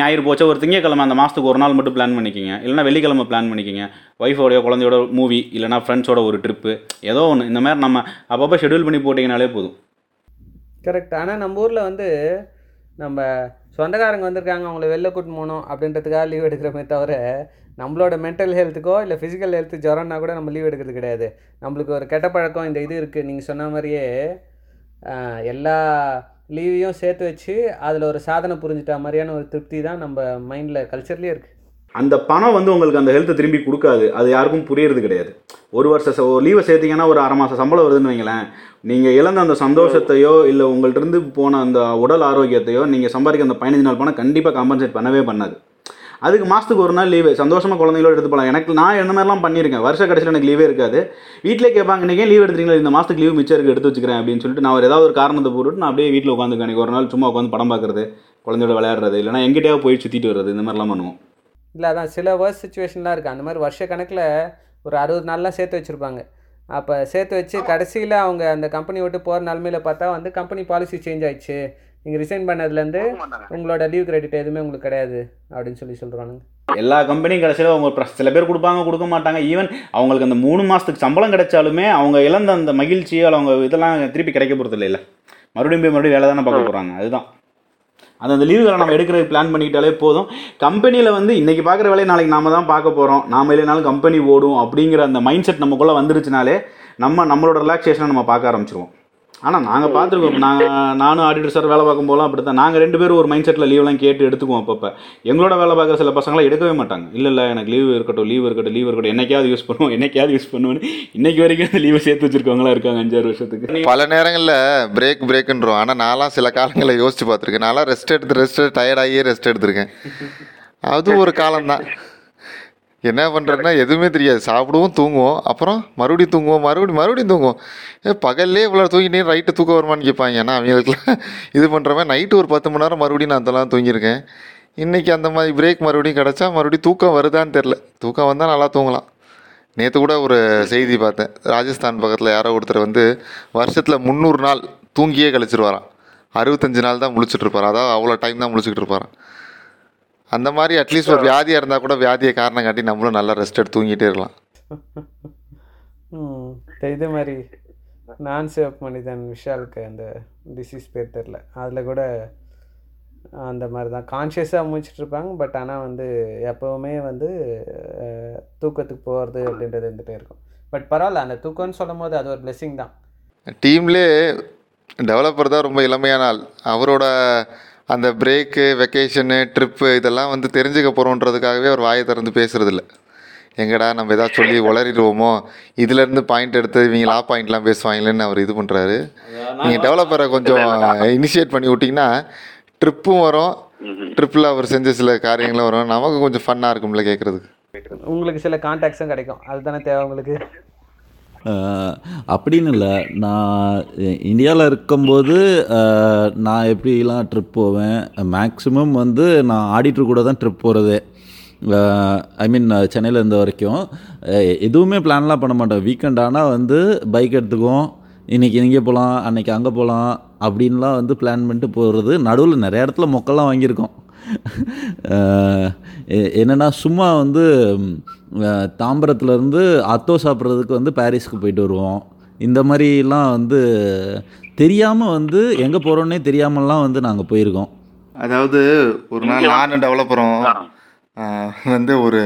ஞாயிறு போச்சா ஒரு திங்கக்கிழமை அந்த மாதத்துக்கு ஒரு நாள் மட்டும் பிளான் பண்ணிக்கிங்க. இல்லைனா வெள்ளிக்கிழமை பிளான் பண்ணிக்கிங்க. ஒய்ஃபோடைய குழந்தையோட மூவி இல்லைனா ஃப்ரெண்ட்ஸோட ஒரு ட்ரிப்பு ஏதோ ஒன்று இந்த மாதிரி நம்ம அப்பப்போ ஷெட்யூல் பண்ணி போட்டிங்கனாலே போதும். கரெக்ட் ஆனால் நம்ம ஊரில் வந்து நம்ம சொந்தக்காரங்க வந்திருக்காங்க அவங்கள வெளில கூட்டின்னு போகணும் அப்படின்றதுக்காக லீவ் எடுக்கிறோமே தவிர நம்மளோட மென்டல் ஹெல்த்துக்கோ இல்லை ஃபிசிக்கல் ஹெல்த்து ஜுரம்னா கூட நம்ம லீவ் எடுக்கிறது கிடையாது. நம்மளுக்கு ஒரு கெட்ட பழக்கம் இந்த இது இருக்குது நீங்கள் சொன்ன மாதிரியே எல்லா லீவையும் சேர்த்து வச்சு அதில் ஒரு சாதனை புரிஞ்சிட்ட மாதிரியான ஒரு திருப்தி தான் நம்ம மைண்டில் கல்ச்சர்லேயே இருக்குது அந்த பணம் வந்து உங்களுக்கு அந்த ஹெல்த்தை திரும்பி கொடுக்காது. அது யாருக்கும் புரியறது கிடையாது. ஒரு வருஷம் ச- ஒரு லீவை சேர்த்தீங்கன்னா ஒரு அரை மாதம் சம்பளம் வருதுன்னு வைங்களேன். நீங்கள் இழந்த அந்த சந்தோஷத்தையோ இல்லை உங்கள்கிட்ட இருந்து போன அந்த உடல் ஆரோக்கியத்தையோ நீங்கள் சம்பாதிக்க அந்த பதினஞ்சு நாள் பணம் கண்டிப்பாக காம்பன்சேட் பண்ணவே பண்ணாது. அதுக்கு மாதத்துக்கு ஒரு நாள் லீவு சந்தோஷமாக குழந்தைங்களோட எடுத்து போகலாம் எனக்கு நான் என்ன மாதிரிலாம் பண்ணியிருக்கேன்? வருஷ கடைசியில் எனக்கு லீவே இருக்காது. வீட்டிலே கேட்பாங்க நீங்கள் லீவ் எடுத்துறீங்களா இந்த மாதத்துக்கு லீவ் மிச்சம் எடுத்து வச்சுக்கிறேன் அப்படின்னு சொல்லிட்டு நான் ஒரு ஏதாவது ஒரு காரணத்தை போட்டுட்டு நான் அப்படியே வீட்டில் உட்காந்துக்கேன் எனக்கு ஒரு நாள் சும்மா உட்காந்து படம் பார்க்குறது குழந்தையோட விளையாடுறது இல்லைனா எங்கிட்டயாவது போய் சுற்றிட்டு வர்றது இந்த மாதிரிலாம் பண்ணுவோம். இல்லை அதான் சில வேர்ஸ் சுச்சுவேஷன்லாம் இருக்குது அந்த மாதிரி வருஷ கணக்கில் ஒரு அறுபது நாள்லாம் சேர்த்து வச்சுருப்பாங்க. அப்போ சேர்த்து வச்சு கடைசியில் அவங்க அந்த கம்பெனி விட்டு போகிற நிலமையில பார்த்தா வந்து கம்பெனி பாலிசி சேஞ்ச் ஆயிடுச்சு. நீங்கள் ரிசைன் பண்ணதுலேருந்து உங்களோட லீவ் கிரெடிட் எதுவுமே உங்களுக்கு கிடையாது அப்படின்னு சொல்லி சொல்கிறானுங்க எல்லா கம்பெனியும் கடைசியில் அவங்க சில பேர் கொடுப்பாங்க கொடுக்க மாட்டாங்க. ஈவன் அவங்களுக்கு அந்த மூணு மாதத்துக்கு சம்பளம் கிடைச்சாலுமே அவங்க இழந்த அந்த மகிழ்ச்சியோ அவங்க இதெல்லாம் திருப்பி கிடைக்க போகிறது இல்லை. மறுபடியும் போய் மறுபடியும் வேலை தானே பார்க்க போகிறாங்க அதுதான். அந்த அந்த லீவுகளை நம்ம எடுக்கிறது பிளான் பண்ணிக்கிட்டாலே போதும். கம்பெனியில் வந்து இன்றைக்கி பார்க்குற வேலையை நாளைக்கு நாம தான் பார்க்க போகிறோம் நாம இல்லைனாலும் கம்பெனி ஓடும் அப்படிங்கிற அந்த மைண்ட் செட் நமக்குள்ளே வந்துருச்சுனாலே நம்ம நம்மளோட ரிலாக்ஸேஷனை நம்ம பார்க்க ஆரம்பிச்சிருவோம். ஆனால் நாங்கள் பார்த்துருக்கோம். நாங்கள் நானும் ஆடிட்டர் சார் வேலை பார்க்கும் போதெல்லாம் அப்படி தான் நாங்கள் ரெண்டு பேரும் ஒரு மைண்ட் செட்டில் லீவ்லாம் கேட்டு எடுத்துக்குவோம் அப்பப்போ. எங்களோட வேலை பார்க்குற சில பசங்களாம் எடுக்கவே மாட்டாங்க. இல்லை இல்லை எனக்கு லீவ் இருக்கட்டும் லீவ் இருக்கட்டும் லீவ் இருக்கட்டும். என்னைக்காவது யூஸ் பண்ணுவோம் என்னைக்காவது யூஸ் பண்ணுவேன்னு இன்னைக்கு வரைக்கும் அந்த லீவை சேர்த்து வச்சிருக்கவங்களா இருக்காங்க அஞ்சாறு வருஷத்துக்கு. பல நேரங்களில் பிரேக் பிரேக்குன்றோம் ஆனால் நான்லாம் சில காலங்களில் யோசிச்சு பார்த்துருக்கேன். நான்லாம் ரெஸ்ட் எடுத்து ரெஸ்ட் டயர்டாகியே ரெஸ்ட் எடுத்திருக்கேன். அதுவும் ஒரு காலம்தான். என்ன பண்ணுறதுன்னா எதுவுமே தெரியாது. சாப்பிடுவோம் தூங்குவோம். அப்புறம் மறுபடியும் தூங்குவோம் மறுபடியும் மறுபடியும் தூங்குவோம். ஏ பகல்லே இவ்வளோ தூங்கிட்டே நைட்டு தூக்கம் வருமான்னு கேட்பாங்க. ஏன்னா அவங்களுக்குலாம் இது பண்ணுறவன் நைட்டு ஒரு பத்து மணி நேரம் மறுபடியும் நான் அதெல்லாம் தூங்கியிருக்கேன். இன்றைக்கி அந்த மாதிரி பிரேக் மறுபடியும் கிடச்சா மறுபடியும் தூக்கம் வருதான்னு தெரில தூக்கம் வந்தால் நல்லா தூங்கலாம். நேற்று கூட ஒரு செய்தி பார்த்தேன். ராஜஸ்தான் பக்கத்தில் யாரோ ஒருத்தர் வந்து வருஷத்தில் முந்நூறு நாள் தூங்கியே கழிச்சிருவாராம். அறுபத்தஞ்சு நாள் தான் முழிச்சிட்டு இருப்பார் அதாவது அவ்வளோ டைம் தான் முழிச்சிக்கிட்டு இருப்பாரான் அந்த மாதிரி அட்லீஸ்ட் ஒரு வியாதியாக இருந்தால் கூட வியாதியை காரணம் காட்டி நம்மளும் நல்லா ரெஸ்ட் எடுத்து தூங்கிட்டே இருக்கலாம். இது மாதிரி நான் சேவ் மனிதன் விஷாலுக்கு அந்த டிசீஸ் பேர் தெரில அதில் கூட அந்த மாதிரி தான். கான்ஷியஸாக முடிச்சிட்டு இருப்பாங்க பட் ஆனால் வந்து எப்போவுமே வந்து தூக்கத்துக்கு போகிறது அப்படின்றது இருந்துகிட்டே இருக்கும். பட் பரவாயில்ல அந்த தூக்கம்னு சொல்லும் போது அது ஒரு பிளெஸிங் தான். டீம்லே டெவலப்பர் தான் ரொம்ப இளமையான ஆள். அவரோட அந்த பிரேக்கு வெக்கேஷனு ட்ரிப்பு இதெல்லாம் வந்து தெரிஞ்சுக்க போகிறோன்றதுக்காகவே அவர் வாயை திறந்து பேசுகிறதில்ல எங்கடா நம்ம எதாவது சொல்லி உளறிடுவோமோ? இதுலேருந்து பாயிண்ட் எடுத்து இவங்க லா பாயிண்ட்லாம் பேசுவாங்களேன்னு அவர் இது பண்ணுறாரு நீங்கள் டெவலப்பரை கொஞ்சம் இனிஷியேட் பண்ணி விட்டிங்கன்னா ட்ரிப்பும் வரும். ட்ரிப்பில் அவர் செஞ்ச சில காரியங்களும் வரும். நமக்கு கொஞ்சம் ஃபன்னாக இருக்கும்ல கேட்குறதுக்கு உங்களுக்கு சில கான்டாக்ட்ஸும் கிடைக்கும். அதுதானே தேவை உங்களுக்கு? அப்படின்னு இல்லை. நான் இந்தியாவில் இருக்கும்போது நான் எப்படிலாம் ட்ரிப் போவேன்? மேக்ஸிமம் வந்து நான் ஆடிட்டர் கூட தான் ட்ரிப் போகிறதே ஐ மீன் சென்னையில் இருந்த வரைக்கும். எதுவுமே பிளான்லாம் பண்ண மாட்டோம். வீக்கெண்ட் ஆனால் வந்து பைக் எடுத்துக்குவோம். இன்றைக்கி இங்கே போகலாம் அன்னைக்கு அங்கே போகலாம் அப்படின்லாம் வந்து பிளான் பண்ணிட்டு போகிறது நடுவில் நிறைய இடத்துல மொக்கெல்லாம் வாங்கியிருக்கோம். என்னென்னா சும்மா வந்து தாம்பரத்துலேருந்து அத்தோ சாப்பிட்றதுக்கு வந்து பாரிஸ்க்கு போயிட்டு வருவோம். இந்த மாதிரிலாம் வந்து தெரியாமல் வந்து எங்கே போகிறோன்னே தெரியாமலாம் வந்து நாங்கள் போயிருக்கோம். அதாவது ஒரு நாள் நானும் டெவலப்பரும் வந்து ஒரு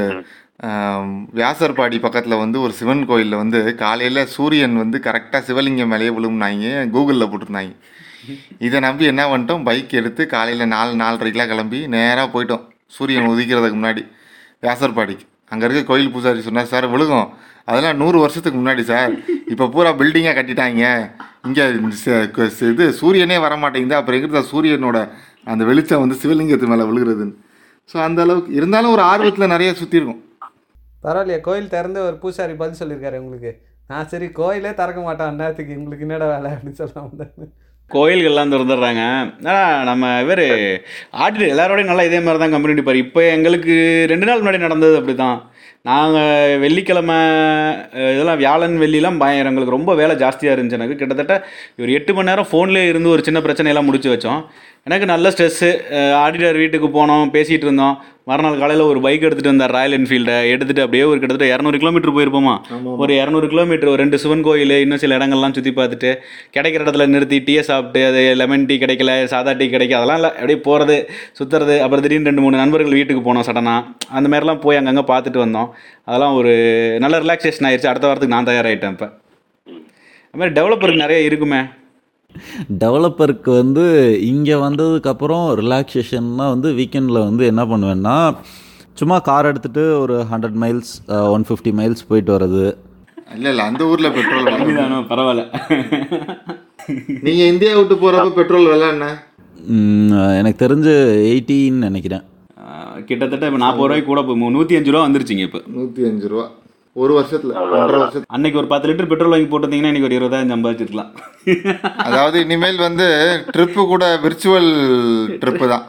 வியாசர்பாடி பக்கத்தில் வந்து ஒரு சிவன் கோயிலில் வந்து காலையில் சூரியன் வந்து கரெக்டாக சிவலிங்கம் மேலேயே விழும்னாங்க. கூகுளில் போட்டிருந்தாங்க. இதை நம்பி என்ன பண்ணிட்டோம்? பைக் எடுத்து காலையில் நாலு நாலரைக்கெலாம் கிளம்பி நேராக போயிட்டோம். சூரியன் உதிக்கிறதுக்கு முன்னாடி. வியாசர்பாடிக்கு. அங்கே இருக்க கோயில் பூசாரி சொன்னார் சார் விழுகும். அதெல்லாம் நூறு வருஷத்துக்கு முன்னாடி சார். இப்போ பூரா பில்டிங்காக கட்டிட்டாங்க. இங்கே இது சூரியனே வர மாட்டேங்குது அப்புறம் எங்கிட்ட சூரியனோட அந்த வெளிச்சம் வந்து சிவலிங்கத்து மேலே விழுகிறதுன்னு. ஸோ அந்த அளவுக்கு இருந்தாலும் ஒரு ஆர்வத்தில் நிறைய சுற்றிருக்கும் பரவாயில்லையே கோயில் திறந்து ஒரு பூசாரி பதில் சொல்லியிருக்காரு உங்களுக்கு. நான் சரி கோயிலே திறக்க மாட்டேன் நேரத்துக்கு உங்களுக்கு என்னடா வேலை அப்படின்னு சொல்ல வந்தேன் கோயில்கள்லாம் திறந்துடுறாங்க. ஆனால் நம்ம இவர் ஆடிட்டர் எல்லாரோடையும் நல்லா இதே மாதிரி தான் கம்பெனி பாரு இப்போ எங்களுக்கு ரெண்டு நாள் முன்னாடி நடந்தது அப்படி தான் நாங்கள் வெள்ளிக்கிழமை இதெல்லாம் வியாழன் வெள்ளிலாம் பயம். எங்களுக்கு ரொம்ப வேலை ஜாஸ்தியாக இருந்துச்சு எனக்கு. கிட்டத்தட்ட ஒரு எட்டு மணி நேரம் ஃபோன்லேயே இருந்து ஒரு சின்ன பிரச்சனையெல்லாம் முடிச்சு வச்சோம். எனக்கு நல்ல ஸ்ட்ரெஸ்ஸு ஆடிட்டர் வீட்டுக்கு போனோம் பேசிகிட்டு இருந்தோம். மறுநாள் காலையில் ஒரு பைக் எடுத்துகிட்டு வந்தார் ராயல் என்ஃபீல்டை எடுத்துகிட்டு அப்படியே ஒரு கிட்டத்தட்ட இரநூறு கிலோமீட்டர் போயிருப்போமா? ஒரு இரநூறு கிலோமீட்டர் ஒரு ரெண்டு சிவன் கோயில் இன்னும் சில இடங்கள்லாம் சுற்றி பார்த்துட்டு கிடைக்கிற இடத்துல நிறுத்தி டீயை சாப்பிட்டு அது லெமன் டீ கிடைக்கல சாதா டீ கிடைக்கல அதெல்லாம் இல்லை. அப்படியே போகிறது சுற்றுறது அப்புறம் திடீர்னு ரெண்டு மூணு நண்பர்கள் வீட்டுக்கு போனோம் சடனாக அந்த மாதிரிலாம் போய் அங்கங்கே பார்த்துட்டு வந்தோம். அதெல்லாம் ஒரு நல்ல ரிலாக்ஸேஷன் ஆயிடுச்சு அடுத்த வாரத்துக்கு நான் தயாராகிட்டேன் இப்போ. அது மாதிரி டெவலப்பருக்கு நிறைய இருக்குமே. டெவலப்பருக்கு வந்து இங்கே வந்ததுக்கப்புறம் ரிலாக்ஸேஷன்னா வந்து வீக்கெண்டில் வந்து என்ன பண்ணுவேன்னா சும்மா கார் எடுத்துகிட்டு ஒரு hundred miles one fifty miles போயிட்டு வர்றது. இல்லை இல்லை அந்த ஊரில் பெட்ரோல் இதுதானோ, பரவாயில்ல. நீங்கள் இந்தியா விட்டு போகிறப்ப பெட்ரோல் விலை என்ன? எனக்கு தெரிஞ்சு எயிட்டின்னு நினைக்கிறேன். கிட்டத்தட்ட இப்போ நாற்பது ரூபாய்க்கு கூட இப்போ நூற்றி அஞ்சு ரூபா வந்துருச்சுங்க இப்போ. நூற்றி அஞ்சு ரூபா. ஒரு வருஷத்தில் ஒன்றரை வருஷத்துல. அன்னைக்கு ஒரு பத்து லிட்டர் பெட்ரோல் வாங்கி போட்டிருந்தீங்கன்னா இன்னைக்கு ஒரு இருபதாயிரம் சம்பாதிச்சிருக்கலாம். அதாவது இனிமேல் வந்து ட்ரிப்பு கூட விர்ச்சுவல் ட்ரிப்பு தான்.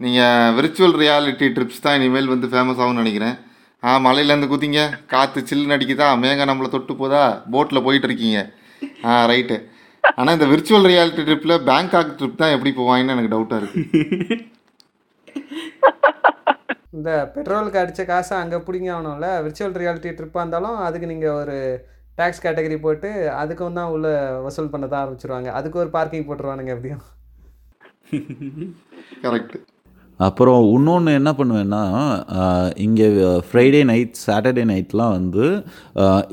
நீங்கள் விர்ச்சுவல் ரியாலிட்டி ட்ரிப்ஸ் தான் இனிமேல் வந்து ஃபேமஸ் ஆகும்னு நினைக்கிறேன். ஆ மலையிலேருந்து குதிங்க காற்று சில்லுன்னு அடிக்குதா மேகம் நம்மளை தொட்டு போதா போட்டில் போயிட்டு இருக்கீங்க. ஆ ரைட்டு ஆனால் இந்த விர்ச்சுவல் ரியாலிட்டி ட்ரிப்பில் பேங்காக் ட்ரிப் தான் எப்படி போவாங்கன்னு எனக்கு டவுட்டாக இருக்குது இந்த பெட்ரோலுக்கு அடித்த காசை அங்கே பிடிங்க ஆகணும்ல? விர்ச்சுவல் ரியாலிட்டி ட்ரிப்பாக இருந்தாலும் அதுக்கு நீங்கள் ஒரு டேக்ஸ் கேட்டகரி போட்டு அதுக்கும் தான் உள்ள வசூல் பண்ண தான் ஆரம்பிச்சிருவாங்க. அதுக்கு ஒரு பார்க்கிங் போட்டுருவானுங்க எப்படியும். கரெக்ட் அப்புறம் இன்னொன்று என்ன பண்ணுவேன்னா இங்கே ஃப்ரைடே நைட் சாட்டர்டே நைட்லாம் வந்து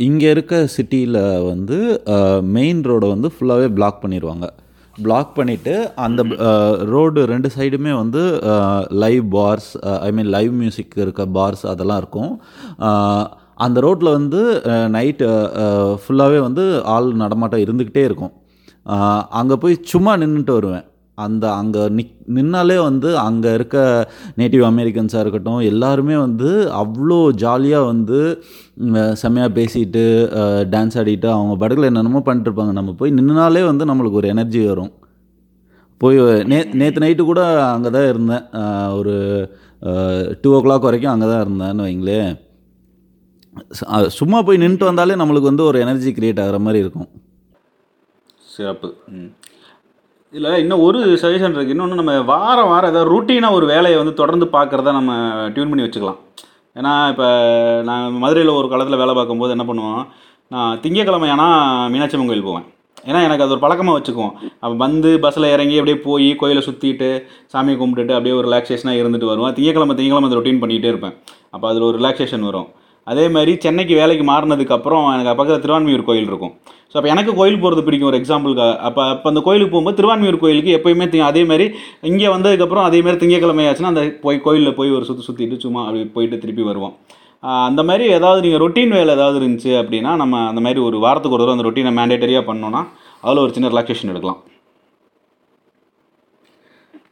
இங்கே இருக்க சிட்டியில் வந்து மெயின் ரோடை வந்து ஃபுல்லாகவே பிளாக் பண்ணிடுவாங்க பிளாக் பண்ணிவிட்டு அந்த ரோடு ரெண்டு சைடுமே வந்து live bars I mean live music இருக்க பார்ஸ் அதெல்லாம் இருக்கும். அந்த ரோட்டில் வந்து நைட்டு ஃபுல்லாகவே வந்து ஆள் நடமாட்டம் இருந்துக்கிட்டே இருக்கும். அங்கே போய் சும்மா நின்றுட்டு வருவேன். அந்த அங்கே நிக் நின்னாலே வந்து அங்கே இருக்க நேட்டிவ் அமெரிக்கன்ஸாக இருக்கட்டும் எல்லாருமே வந்து அவ்வளோ ஜாலியாக வந்து செம்மையாக பேசிட்டு டான்ஸ் ஆடிட்டு அவங்க படகுல என்னென்னமோ பண்ணிட்டுருப்பாங்க. நம்ம போய் நின்னாலே வந்து நம்மளுக்கு ஒரு எனர்ஜி வரும். போய் நே நேற்று நைட்டு கூட அங்கே தான் இருந்தேன் ஒரு டூ ஓ கிளாக் வரைக்கும் அங்கே தான் இருந்தேன்னு வைங்களேன். சும்மா போய் நின்றுட்டு வந்தாலே நம்மளுக்கு வந்து ஒரு எனர்ஜி க்ரியேட் ஆகிற மாதிரி இருக்கும். சிறப்பு. ம். இதில் இன்னும் ஒரு சஜஷன் இருக்குது இன்னொன்று நம்ம வாரம் வாரம் ஏதாவது ரூட்டீனாக ஒரு வேலையை வந்து தொடர்ந்து பார்க்குறத நம்ம டியூன் பண்ணி வச்சுக்கலாம். ஏன்னா இப்போ நான் மதுரையில் ஒரு காலத்தில் வேலை பார்க்கும்போது என்ன பண்ணுவோம் நான் திங்கக்கிழமை ஆனால் மீனாட்சி அம்மன் கோயில் போவேன். ஏன்னா எனக்கு அது ஒரு பழக்கமாக வச்சுக்குவோம். அப்போ வந்து பஸ்ஸில் இறங்கி அப்படியே போய் கோயிலை சுற்றிட்டு சாமியை கும்பிட்டுட்டு அப்படியே ஒரு ரிலாக்ஸேஷனாக இருந்துட்டு வருவேன். திங்கக்கிழமை திங்கக்கிழமை அந்த ரொட்டீன் பண்ணிகிட்டே இருப்பேன். அப்போ அதில் ஒரு ரிலாக்ஸேஷன் வரும். அதே மாதிரி சென்னைக்கு வேலைக்கு மாறினதுக்கப்புறம் எனக்கு பக்கத்தில் திருவான்மியூர் கோயில் இருக்கும். ஸோ அப்போ எனக்கு கோயில் போகிறது பிடிக்கும் ஒரு எக்ஸாம்பிளுக்கு அப்போ அப்போ அந்த கோயிலுக்கு போகும்போது திருவான்மியூர் கோயிலுக்கு எப்பயுமே தி- அதே மாதிரி இங்கே வந்ததுக்கப்புறம் அதே மாதிரி திங்கக்கிழமை ஆச்சுன்னா அந்த போய் கோயிலில் போய் ஒரு சுற்றி சுற்றிட்டு சும்மா அப்படி போயிட்டு திருப்பி வருவோம். அந்த மாதிரி ஏதாவது நீங்கள் ரொட்டீன் வேலை ஏதாவது இருந்துச்சு அப்படின்னா நம்ம அந்த மாதிரி ஒரு வாரத்துக்கு ஒரு தடவை அந்த ரொட்டீனை மேண்டேட்டரியாக பண்ணோன்னா அதில் ஒரு சின்ன ரிலாக்ஸேஷன் எடுக்கலாம்.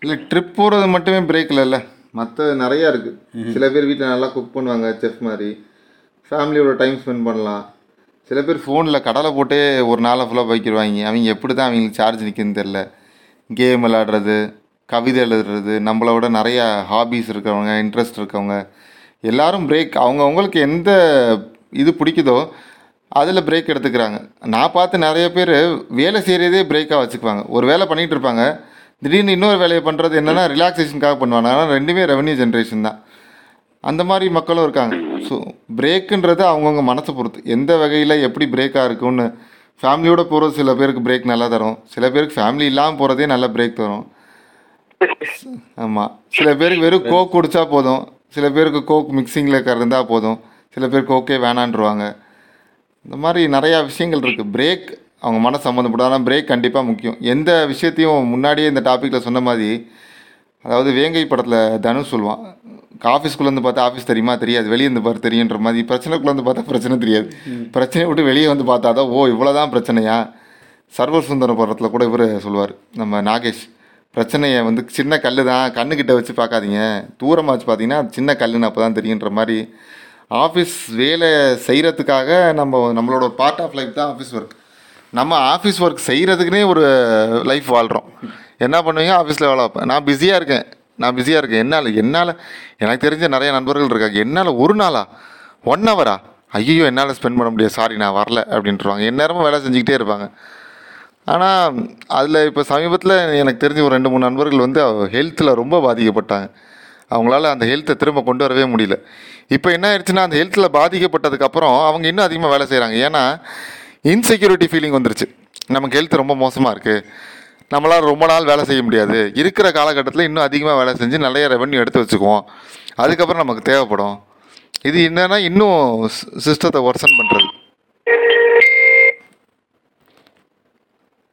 இல்லை ட்ரிப் போகிறது மட்டுமே பிரேக் இல்லைல்ல மற்ற நிறையா இருக்குது சில பேர் வீட்டில் நல்லா குக் பண்ணுவாங்க செஃப் மாதிரி. ஃபேமிலியோட டைம் ஸ்பெண்ட் பண்ணலாம். சில பேர் ஃபோனில் கடலை போட்டே ஒரு நாளை ஃபுல்லாக போய்க்கிடுவாங்க அவங்க எப்படி தான் அவங்களுக்கு சார்ஜ் நிற்குன்னு தெரில கேம் விளாடுறது கவிதை எழுதுறது நம்மளை விட நிறையா ஹாபீஸ் இருக்கிறவங்க இன்ட்ரெஸ்ட் இருக்கவங்க எல்லோரும் பிரேக் அவங்கவுங்களுக்கு எந்த இது பிடிக்குதோ அதில் பிரேக் எடுத்துக்கிறாங்க. நான் பார்த்து நிறைய பேர் வேலை செய்கிறதே பிரேக்காக வச்சுக்குவாங்க. ஒரு வேலை பண்ணிகிட்டு இருப்பாங்க. திடீர்னு இன்னொரு வேலையை பண்ணுறது என்னென்னா ரிலாக்ஸேஷனுக்காக பண்ணுவாங்க. ஆனால் ரெண்டுமே ரெவன்யூ ஜென்ரேஷன் தான். அந்த மாதிரி மக்களும் இருக்காங்க. ஸோ பிரேக்குன்றது அவங்கவுங்க மனசை பொறுத்து. எந்த வகையில் எப்படி பிரேக்காக இருக்கும்னு ஃபேமிலியோட போகிறது சில பேருக்கு பிரேக் நல்லா தரும். சில பேருக்கு ஃபேமிலி இல்லாமல் போகிறதே நல்ல பிரேக் தரும். ஆமாம் சில பேருக்கு வெறும் கோக் குடிச்சா போதும். சில பேருக்கு கோக் மிக்சிங்கில் இருந்தால் போதும். சில பேர் கோக்கே வேணான்றுவாங்க. இந்த மாதிரி நிறையா விஷயங்கள் இருக்குது பிரேக் அவங்க மன சம்மந்தப்படும் ஆனால் பிரேக் கண்டிப்பாக முக்கியம். எந்த விஷயத்தையும் முன்னாடியே இந்த டாப்பிக்கில் சொன்ன மாதிரி அதாவது வேங்கை படத்தில் தனுஷ் சொல்லுவான் ஆஃபீஸ்க்குள்ளேருந்து பார்த்தா ஆஃபீஸ் தெரியுமா? தெரியாது. வெளியே இருந்து பாரு தெரியுன்ற மாதிரி. பிரச்சனைக்குள்ளேருந்து பார்த்தா பிரச்சனை தெரியாது. பிரச்சனையை விட்டு வெளியே வந்து பார்த்தா தான் ஓ இவ்வளோதான் பிரச்சனையா? சர்வர் சுந்தர படத்தில் கூட இவர் சொல்லுவார் நம்ம நாகேஷ் பிரச்சனையை வந்து சின்ன கல் தான் கண்ணுக்கிட்ட வச்சு பார்க்காதீங்க. தூரமாக வச்சு பார்த்தீங்கன்னா சின்ன கல்லுன்னு அப்போ தான் தெரியுன்ற மாதிரி. ஆஃபீஸ் வேலை செய்கிறதுக்காக நம்ம நம்மளோட பார்ட் ஆஃப் லைஃப் தான் ஆஃபீஸ் ஒர்க் நம்ம ஆஃபீஸ் ஒர்க் செய்கிறதுக்குனே ஒரு லைஃப் வாழ்கிறோம் என்ன பண்ணுவீங்க? ஆஃபீஸில் வேலை வைப்பேன் நான் பிஸியாக இருக்கேன். நான் பிஸியாக இருக்கேன். என்னால் என்னால் எனக்கு தெரிஞ்ச நிறைய நண்பர்கள் இருக்காங்க. என்னால் ஒரு நாளா ஒன் ஹவரா ஐயோ என்னால் ஸ்பெண்ட் பண்ண முடியாது. சாரி நான் வரல அப்படின்ட்டுருவாங்க. எந்நேரமும் வேலை செஞ்சுக்கிட்டே இருப்பாங்க. ஆனால் அதில் இப்போ சமீபத்தில் எனக்கு தெரிஞ்ச ஒரு ரெண்டு மூணு நண்பர்கள் வந்து ஹெல்த்தில் ரொம்ப பாதிக்கப்பட்டாங்க. அவங்களால அந்த ஹெல்த்தை திரும்ப கொண்டு வரவே முடியல. இப்போ என்ன ஆயிடுச்சுன்னா அந்த ஹெல்த்தில் பாதிக்கப்பட்டதுக்கப்புறம் அவங்க இன்னும் அதிகமாக வேலை செய்கிறாங்க ஏன்னா இன்செக்யூரிட்டி ஃபீலிங் வந்துருச்சு. நமக்கு ஹெல்த் ரொம்ப மோசமாக இருக்குது நம்மளால் ரொம்ப நாள் வேலை செய்ய முடியாது. இருக்கிற காலகட்டத்தில் இன்னும் அதிகமாக வேலை செஞ்சு நிறைய ரெவன்யூ எடுத்து வச்சுக்குவோம். அதுக்கப்புறம் நமக்கு தேவைப்படும். இது என்னன்னா இன்னும் சிஸ்டத்தை ஒர்சன் பண்ணுறது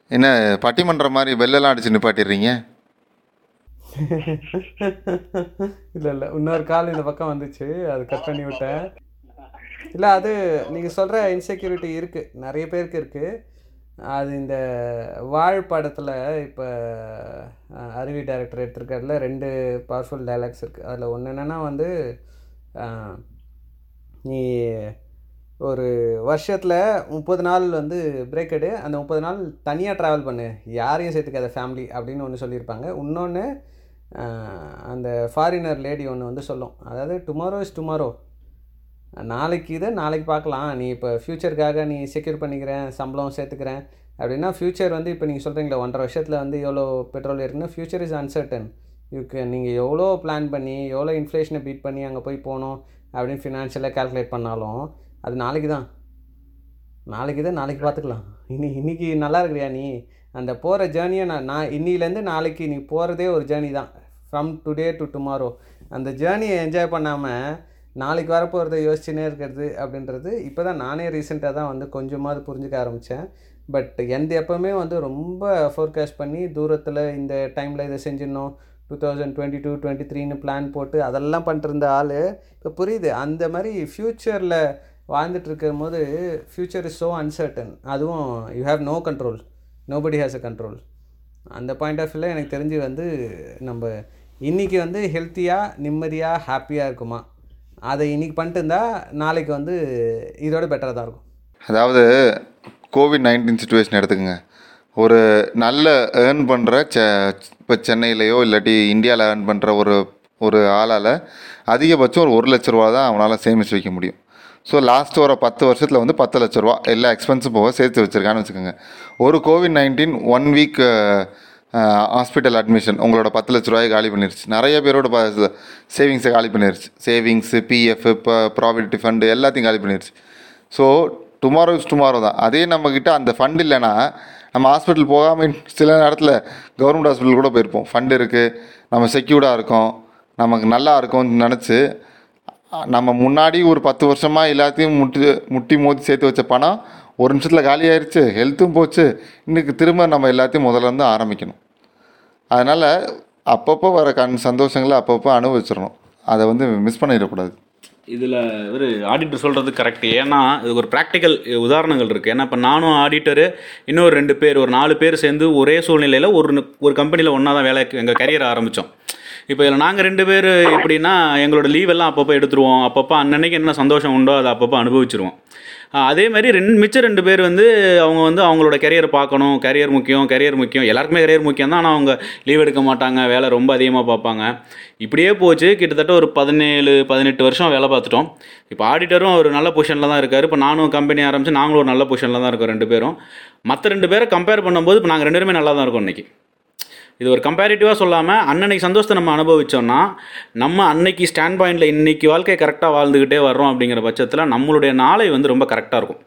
என்ன பட்டிமன்ற மாதிரி வெள்ளெல்லாம் அடிச்சு நிப்பாட்டிடுறீங்க? இல்லை இல்லை. இன்னொரு கால் இந்த பக்கம் வந்துச்சு. அது கட் பண்ணி விட்டேன். இல்லை அது நீங்கள் சொல்கிற இன்செக்யூரிட்டி இருக்குது நிறைய பேருக்கு இருக்குது அது இந்த வாழ் படத்தில் இப்போ அருவி டைரக்டர் எடுத்திருக்கிறதுல ரெண்டு பவர்ஃபுல் டைலாக்ஸ் இருக்குது அதில் ஒன்று என்னென்னா வந்து நீ ஒரு வருஷத்தில் முப்பது நாள் வந்து பிரேக் எடு. அந்த முப்பது நாள் தனியாக ட்ராவல் பண்ணு. யாரையும் சேர்த்துக்காத ஃபேமிலி அப்படின்னு ஒன்று சொல்லியிருப்பாங்க. இன்னொன்று அந்த ஃபாரினர் லேடி ஒன்று வந்து சொல்லும். அதாவது டுமாரோ இஸ் டுமாரோ நாளைக்கு இதை நாளைக்கு பார்க்கலாம். நீ இப்போ ஃப்யூச்சருக்காக நீ செக்யூர் பண்ணிக்கிறேன் சம்பளம் சேர்த்துக்கிறேன் அப்படின்னா ஃப்யூச்சர் வந்து இப்போ நீங்கள் சொல்கிறீங்களா ஒன்றரை வருஷத்தில் வந்து எவ்வளோ பெட்ரோல் இருக்குன்னா ஃப்யூச்சர் இஸ் அன்சர்டன் யூக்கு நீங்கள் எவ்வளோ பிளான் பண்ணி எவ்வளோ இன்ஃப்ளேஷனை பீட் பண்ணி அங்கே போய் போகணும் அப்படின்னு ஃபினான்ஷியலாக கால்குலேட் பண்ணாலும் அது நாளைக்கு தான். நாளைக்கு தான் நாளைக்கு பார்த்துக்கலாம். இனி இன்னைக்கு நல்லா இருக்கிறியா நீ? அந்த போகிற ஜேர்னியை நான் நான் இன்னிலேருந்து நாளைக்கு நீ போகிறதே ஒரு ஜேர்னி தான். ஃப்ரம் டுடே டு டுமாரோ அந்த ஜேர்னியை என்ஜாய் பண்ணாமல் நாளைக்கு வரப்போகிறத யோசிச்சுனே இருக்கிறது அப்படின்றது இப்போ தான் நானே ரீசெண்டாக தான் வந்து கொஞ்சமாவது புரிஞ்சுக்க ஆரம்பித்தேன் பட் எந்த எப்போவுமே வந்து ரொம்ப ஃபோர்காஸ்ட் பண்ணி தூரத்தில் இந்த டைமில் இதை செஞ்சிடணும். Two thousand twenty two twenty த்ரீன்னு பிளான் போட்டு அதெல்லாம் பண்ணிட்டு ஆள் இப்போ புரியுது. அந்த மாதிரி ஃப்யூச்சரில் வாழ்ந்துட்டு இருக்கும் போது ஃப்யூச்சர் இஸ் ஸோ அன்சர்டன் அதுவும் you have no control nobody has a control அந்த பாயிண்ட் ஆஃப் வியூவில் எனக்கு தெரிஞ்சு வந்து நம்ம இன்றைக்கி வந்து ஹெல்த்தியாக நிம்மதியாக ஹாப்பியாக இருக்குமா? அதை இன்றைக்கி பண்ணிட்டு இருந்தால் நாளைக்கு வந்து இதோட பெட்டராக தான் இருக்கும். அதாவது கோவிட் நைன்டீன் சுச்சுவேஷன் எடுத்துக்கோங்க. ஒரு நல்ல ஏர்ன் பண்ணுற செ இப்போ சென்னையிலையோ இல்லாட்டி இந்தியாவில் ஏர்ன் பண்ணுற ஒரு ஒரு ஆளால் அதிகபட்சம் ஒரு ஒரு லட்ச ரூபா தான் அவனால் சேமித்து வைக்க முடியும். ஸோ லாஸ்ட் ஒரு பத்து வருஷத்தில் வந்து பத்து லட்ச ரூபா எல்லா எக்ஸ்பென்ஸும் போக சேர்த்து வச்சுருக்கான்னு வச்சுக்கோங்க. ஒரு covid nineteen one week hospital admission உங்களோட பத்து லட்ச ரூபாயை காலி பண்ணிருச்சு. நிறைய பேரோட ப சேவிங்ஸை காலி பண்ணிருச்சு. சேவிங்ஸு பிஎஃப் இப்போ ப்ராவிடென்ட் ஃபண்டு எல்லாத்தையும் காலி பண்ணிருச்சு. ஸோ டுமாரோ இஸ் டுமாரோ தான். அதே நம்மக்கிட்ட அந்த ஃபண்ட் இல்லைன்னா நம்ம ஹாஸ்பிட்டல் போகாமல் சில நேரத்தில் கவர்மெண்ட் ஹாஸ்பிட்டல் கூட போயிருப்போம். ஃபண்ட் இருக்குது நம்ம செக்யூர்டாக இருக்கோம் நமக்கு நல்லா இருக்கும்னு நினச்சி நம்ம முன்னாடி ஒரு பத்து வருஷமாக எல்லாத்தையும் முட்டி முட்டி மோதி சேர்த்து வச்ச பணம் ஒரு நிமிஷத்தில் காலி ஆயிடுச்சு ஹெல்த்தும் போச்சு. இன்னைக்கு திரும்ப நம்ம எல்லாத்தையும் முதல்ல இருந்து ஆரம்பிக்கணும். அதனால் அப்பப்போ வர கண் சந்தோஷங்களை அப்பப்போ அனுபவிச்சிடணும். அதை வந்து மிஸ் பண்ணிடக்கூடாது. இதில் ஒரு ஆடிட்டர் சொல்கிறது கரெக்ட் ஏன்னா இது ஒரு ப்ராக்டிக்கல் உதாரணங்கள் இருக்குது ஏன்னா இப்போ நானும் ஆடிட்டரு இன்னொரு ரெண்டு பேர் ஒரு நாலு பேர் சேர்ந்து ஒரே சூழ்நிலையில் ஒரு ஒரு கம்பெனியில் ஒன்றா தான் வேலை எங்கள் கரியர் ஆரம்பித்தோம் இப்போ இதில் நாங்கள் ரெண்டு பேர் எப்படின்னா எங்களோட லீவ் எல்லாம் அப்பப்போ எடுத்துருவோம். அப்பப்போ அன்னன்னைக்கு என்ன சந்தோஷம் உண்டோ அதை அப்பப்போ அனுபவிச்சிருவோம். அதே மாதிரி ரெண்டு மிச்சம் ரெண்டு பேர் வந்து அவங்க வந்து அவங்களோட கரியர் பார்க்கணும். கரியர் முக்கியம் கரியர் முக்கியம். எல்லாருக்குமே கரியர் முக்கியம் தான். ஆனால் அவங்க லீவ் எடுக்க மாட்டாங்க. வேலை ரொம்ப அதிகமாக பார்ப்பாங்க. இப்படியே போச்சு. கிட்டத்தட்ட ஒரு பதினேழு பதினெட்டு வருஷம் வேலை பார்த்துட்டோம். இப்போ ஆடிட்டரும் ஒரு நல்ல பொசிஷனில் தான் இருக்கார். இப்போ நானும் கம்பெனி ஆரம்பித்து நாங்களும் ஒரு நல்ல பொசிஷனில் தான் இருக்கோம் ரெண்டு பேரும். மற்ற ரெண்டு பேரை கம்பேர் பண்ணும்போது இப்போ நாங்கள் ரெண்டு பேருமே நல்லா தான் இருக்கோம் இன்றைக்கி இது ஒரு கம்பேரிட்டிவாக சொல்லாமல் அன்னன்னைக்கு சந்தோஷத்தை நம்ம அனுபவித்தோம்னா நம்ம அன்னைக்கு ஸ்டாண்ட் பாயிண்டில் இன்றைக்கி வாழ்க்கையை கரெக்டாக வாழ்ந்துக்கிட்டே வர்றோம் அப்படிங்கிற பட்சத்தில் நம்மளுடைய நாளை வந்து ரொம்ப கரெக்டாக இருக்கும்.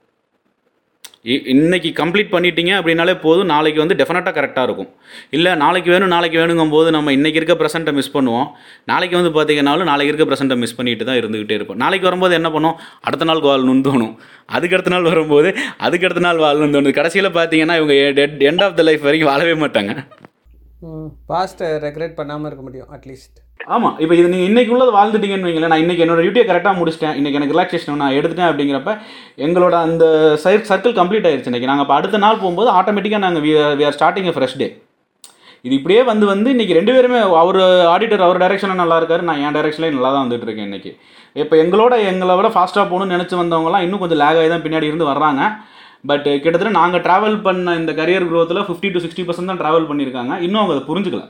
இ- இன்னைக்கு கம்ப்ளீட் பண்ணிட்டீங்க அப்படின்னாலே போதும் நாளைக்கு வந்து டெஃபினட்டாக கரெக்டாக இருக்கும். இல்லை நாளைக்கு வேணும் நாளைக்கு வேணுங்கும் போது நம்ம இன்றைக்கி இருக்க ப்ரெசென்ட்டை மிஸ் பண்ணுவோம். நாளைக்கு வந்து பார்த்தீங்கன்னாலும் நாளைக்கு இருக்க ப்ரெசென்ட்டை மிஸ் பண்ணிட்டு தான் இருந்துகிட்டே இருப்போம். நாளைக்கு வரும்போது என்ன பண்ணுவோம் அடுத்த நாள் வாழணும்னு தோணும் அதுக்கு அடுத்த நாள் வரும்போது அதுக்கு அடுத்த நாள் வாழணும்னு தோணுது கடைசியில் பார்த்தீங்கன்னா இவங்க எண்ட் ஆஃப் த லைஃப் வரைக்கும் வாழவே மாட்டாங்க. பாஸ்ட்டை ரெக்ரெட் பண்ணாமல் இருக்க முடியும் அட்லீஸ்ட் ஆமாம் இப்போ இது நீங்கள் இன்றைக்கி உள்ளது வாழ்ந்துட்டீங்கன்னு வைங்களேன் நான் இன்னைக்கு என்னோட டியூட்டியை கரெக்டாக முடிச்சிட்டேன். இன்றைக்கி எனக்கு ரிலாக்ஸேஷன் நான் எடுத்துட்டேன் அப்படிங்கிறப்ப எங்களோட அந்த சைர் சர்க்கிள் கம்ப்ளீட் ஆயிடுச்சு இன்னைக்கு. நாங்கள் இப்போ அடுத்த நாள் போகும்போது ஆட்டோமேட்டிக்காக நாங்கள் we are starting fresh day இது இப்படியே வந்து வந்து இன்றைக்கி ரெண்டு பேருமே அவர் ஆடிட்டர் அவர் டைரெக்ஷனில் நல்லா இருக்காரு நான் என் டைரக்ஷன்லேயே நல்லா தான் வந்துட்டு இருக்கேன் இப்போ எங்களோட எங்களை விட ஃபாஸ்ட்டாக போகணும்னு நினச்சி வந்தவங்கலாம் இன்னும் கொஞ்சம் லேக் ஆகி தான் பின்னாடி இருந்து வர்றாங்க. பட் uh, கிட்டத்தட்ட நாங்கள் ட்ராவல் பண்ண இந்த கரியர் குரோத்தில் ஃபிஃப்டி டு சிக்ஸ்டி பர்சன்ட் தான் ட்ராவல் பண்ணியிருக்காங்க. இன்னும் அவங்க அதை புரிஞ்சுக்கல.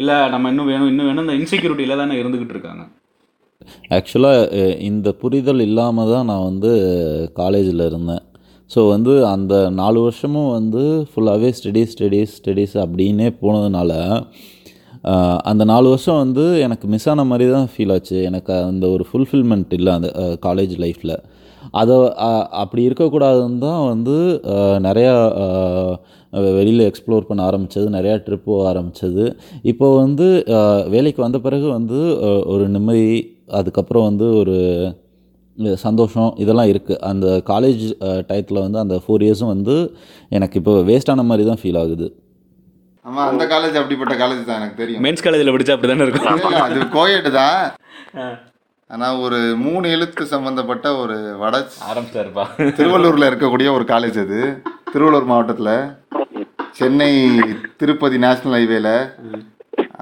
இல்லை நம்ம இன்னும் வேணும் இன்னும் வேணும் இந்த இன்செக்யூரிட்டியில் தானே இருந்துக்கிட்டு இருக்காங்க. ஆக்சுவலாக இந்த புரிதல் இல்லாமல் தான் நான் வந்து காலேஜில் இருந்தேன். ஸோ வந்து அந்த நாலு வருஷமும் வந்து ஃபுல்லாகவே ஸ்டடீஸ் ஸ்டடீஸ் ஸ்டடீஸ் அப்படின்னே போனதுனால அந்த நாலு வருஷம் வந்து எனக்கு மிஸ் ஆன மாதிரி தான் ஃபீல் ஆச்சு. எனக்கு அந்த ஒரு ஃபுல்ஃபில்மெண்ட் இல்லை அந்த காலேஜ் லைஃப்பில் அதை அப்படி இருக்கக்கூடாதுன்னு தான் வந்து நிறையா வெளியில் எக்ஸ்ப்ளோர் பண்ண ஆரம்பித்தது நிறையா ட்ரிப் போக ஆரம்பித்தது இப்போ வந்து வேலைக்கு வந்த பிறகு வந்து ஒரு நிம்மதி அதுக்கப்புறம் வந்து ஒரு சந்தோஷம் இதெல்லாம் இருக்குது அந்த காலேஜ் டயத்தில் வந்து அந்த ஃபோர் இயர்ஸும் வந்து எனக்கு இப்போ வேஸ்டான மாதிரி தான் ஃபீல் ஆகுது. ஆமா அந்த காலேஜ் அப்படிப்பட்ட காலேஜ் தான் எனக்கு தெரியும். மென்ஸ் காலேஜில் படித்தா அப்படி தானே இருக்கும் அது கோயட் தான். ஆனா ஒரு மூணு எழுத்து சம்பந்தப்பட்ட ஒரு வட ஆரம்பிச்சிட்டாருப்பா திருவள்ளூர்ல இருக்கக்கூடிய ஒரு காலேஜ் அது. திருவள்ளூர் மாவட்டத்துல. சென்னை திருப்பதி நேஷனல் ஹைவேல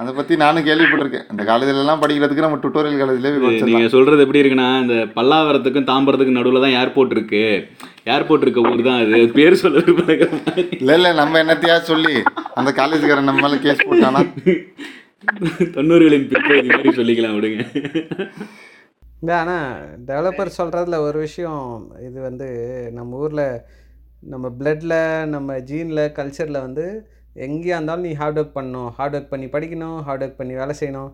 அதை பத்தி நானும் கேள்விப்பட்டிருக்கேன். அந்த காலேஜ்ல எல்லாம் படிக்கிறதுக்கு நம்ம டுட்டோரியல் காலேஜ்ல போய் படிச்சிடலாம். நீங்க சொல்றது எப்படி இருக்குன்னா இந்த பல்லாவரத்துக்கும் தாம்பரத்துக்கும் நடுவுல தான் ஏர்போர்ட் இருக்கு. ஏர்போர்ட் இருக்க ஊர் தான் அது. பேர் சொல்ல இல்ல இல்ல நம்ம என்னத்தையா சொல்லி அந்த காலேஜுக்காரன் நம்ம மேல கேஸ் போட்டானா? தொண்ணூறுகளின் பிற்பகுதி மாதிரி சொல்லிக்கலாம் விடுங்க. இல்லை ஆனால் டெவலப்பர் சொல்கிறதுல ஒரு விஷயம் இது வந்து நம்ம ஊரில் நம்ம பிளட்டில் நம்ம ஜீனில் கல்ச்சரில் வந்து எங்கேயா இருந்தாலும் நீ ஹார்ட் ஒர்க் பண்ணணும். ஹார்ட் ஒர்க் பண்ணி படிக்கணும் ஹார்ட் ஒர்க் பண்ணி வேலை செய்யணும்.